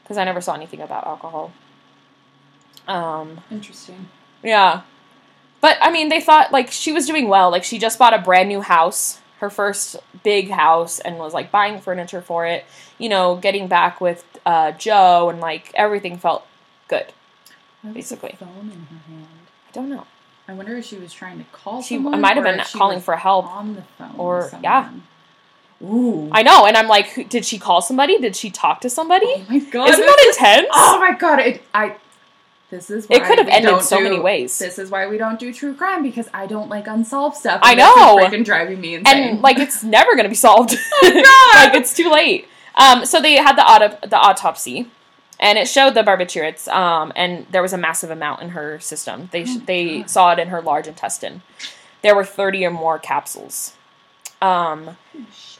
Speaker 1: because I never saw anything about alcohol. Um.
Speaker 2: Interesting.
Speaker 1: Yeah. But I mean, they thought like she was doing well. Like she just bought a brand new house, her first big house, and was like buying furniture for it. You know, getting back with uh, Joe, and like everything felt good. Basically.
Speaker 2: phone in her hand.
Speaker 1: I don't know.
Speaker 2: I wonder if she was trying to call
Speaker 1: She
Speaker 2: someone.
Speaker 1: might have been calling for help.
Speaker 2: on the phone.
Speaker 1: or-
Speaker 2: with
Speaker 1: yeah.
Speaker 2: Ooh.
Speaker 1: I know, and I'm like, did she call somebody? Did she talk to somebody?
Speaker 2: oh my god.
Speaker 1: Isn't that intense?
Speaker 2: Oh my god! It, I. This is why
Speaker 1: It could have ended so
Speaker 2: do-
Speaker 1: many ways.
Speaker 2: This is why we don't do true crime because I don't like unsolved stuff.
Speaker 1: I know.
Speaker 2: freaking driving me insane.
Speaker 1: and like it's never gonna be solved. (laughs) (laughs)
Speaker 2: Oh, God.
Speaker 1: like it's too late. Um, so they had the auto- the autopsy, and it showed the barbiturates. Um, and there was a massive amount in her system. They
Speaker 2: Oh,
Speaker 1: they
Speaker 2: God.
Speaker 1: saw it in her large intestine. There were thirty or more capsules. Um,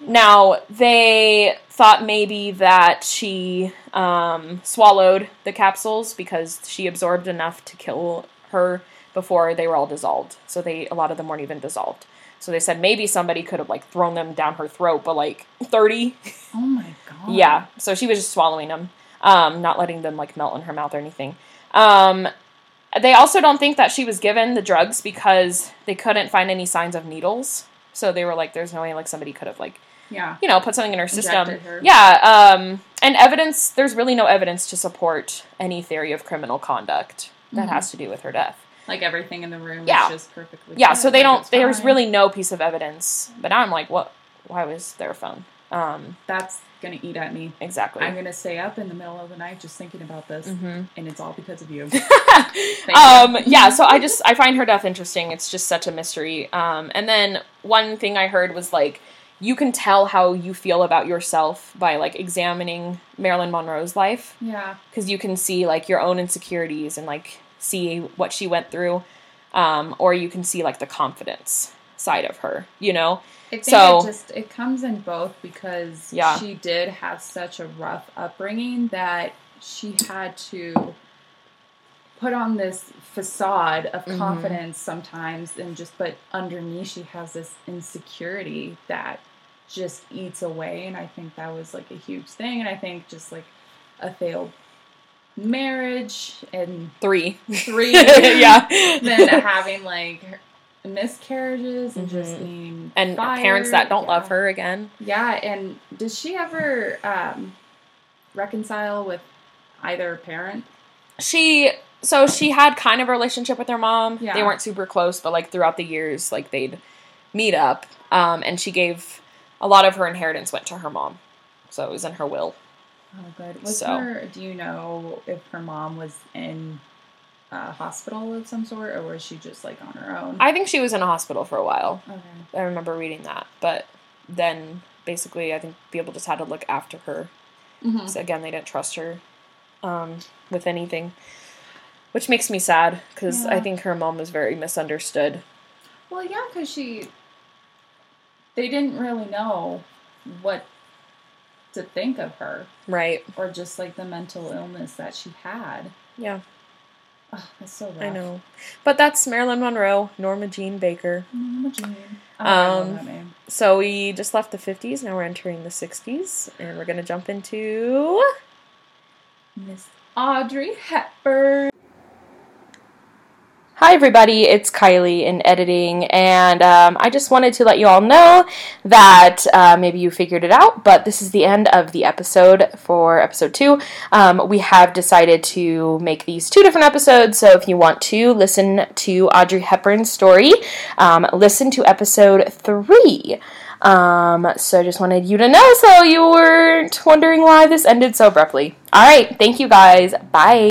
Speaker 1: now they thought maybe that she um, swallowed the capsules because she absorbed enough to kill her before they were all dissolved. So they a lot of them weren't even dissolved. So they said maybe somebody could have like thrown them down her throat, but like thirty.
Speaker 2: Oh my god. (laughs)
Speaker 1: yeah. So she was just swallowing them, um, not letting them like melt in her mouth or anything. Um, they also don't think that she was given the drugs because they couldn't find any signs of needles. So they were like, "There's no way like somebody could have like
Speaker 2: Yeah.
Speaker 1: you know, put something in her system.
Speaker 2: Her.
Speaker 1: Yeah, um, and evidence. There's really no evidence to support any theory of criminal conduct that
Speaker 2: Mhm.
Speaker 1: has to do with her death.
Speaker 2: Like everything in the room
Speaker 1: Yeah.
Speaker 2: is just perfectly.
Speaker 1: Yeah, so they
Speaker 2: like,
Speaker 1: don't. There's really no piece of evidence. But now I'm like, what? Why was there a phone? Um,
Speaker 2: That's gonna eat at me.
Speaker 1: exactly.
Speaker 2: I'm gonna stay up in the middle of the night just thinking about this,
Speaker 1: Mhm.
Speaker 2: and it's all because of (laughs) you.
Speaker 1: um, yeah, so I just I find her death interesting. It's just such a mystery. Um, and then one thing I heard was like you can tell how you feel about yourself by like examining Marilyn Monroe's life
Speaker 2: yeah,
Speaker 1: because you can see like your own insecurities and like see what she went through, um, or you can see like the confidence side of her. You know,
Speaker 2: I think
Speaker 1: So-
Speaker 2: it just it comes in both because
Speaker 1: Yeah.
Speaker 2: she did have such a rough upbringing that she had to put on this facade of
Speaker 1: Mhm.
Speaker 2: confidence sometimes and just but underneath she has this insecurity that just eats away and I think that was like a huge thing and I think just like a failed marriage and
Speaker 1: three,
Speaker 2: three (laughs)
Speaker 1: yeah, (laughs)
Speaker 2: then having like miscarriages and just
Speaker 1: Mhm.
Speaker 2: being
Speaker 1: and
Speaker 2: fired.
Speaker 1: parents that don't
Speaker 2: yeah.
Speaker 1: love her again.
Speaker 2: Yeah, and does she ever um, reconcile with either parent?
Speaker 1: she so she had kind of a relationship with her mom.
Speaker 2: Yeah.
Speaker 1: They weren't super close, but like throughout the years, like they'd meet up. Um, and she gave a lot of her inheritance went to her mom, so it was in her will.
Speaker 2: Oh, good. Was
Speaker 1: So-
Speaker 2: her? Do you know if her mom was in a hospital of some sort, or was she just like on her own?
Speaker 1: I think she was in a hospital for a while.
Speaker 2: okay.
Speaker 1: I remember reading that, but then basically, I think people just had to look after her.
Speaker 2: Mhm.
Speaker 1: So again, they didn't trust her um, with anything, which makes me sad because I think her mom was very misunderstood.
Speaker 2: Well, yeah, because she. They didn't really know what to think of her,
Speaker 1: Right?
Speaker 2: or just like the mental illness that she had.
Speaker 1: Yeah,
Speaker 2: Oh, that's so rough.
Speaker 1: I know. But that's Marilyn Monroe, Norma Jean Baker.
Speaker 2: Norma Jean. Oh, I love
Speaker 1: Um,
Speaker 2: that name.
Speaker 1: So we just left the 50s, now we're entering the 60s, and we're going to jump into.
Speaker 2: Miss Audrey Hepburn.
Speaker 1: Hi, everybody, it's Kylie in editing, and um, I just wanted to let you all know that uh, maybe you figured it out, but this is the end of the episode for episode two. Um, we have decided to make these two different episodes, so if you want to listen to Audrey Hepburn's story, um, listen to episode three. Um, so I just wanted you to know so you weren't wondering why this ended so abruptly. All right, thank you guys. Bye.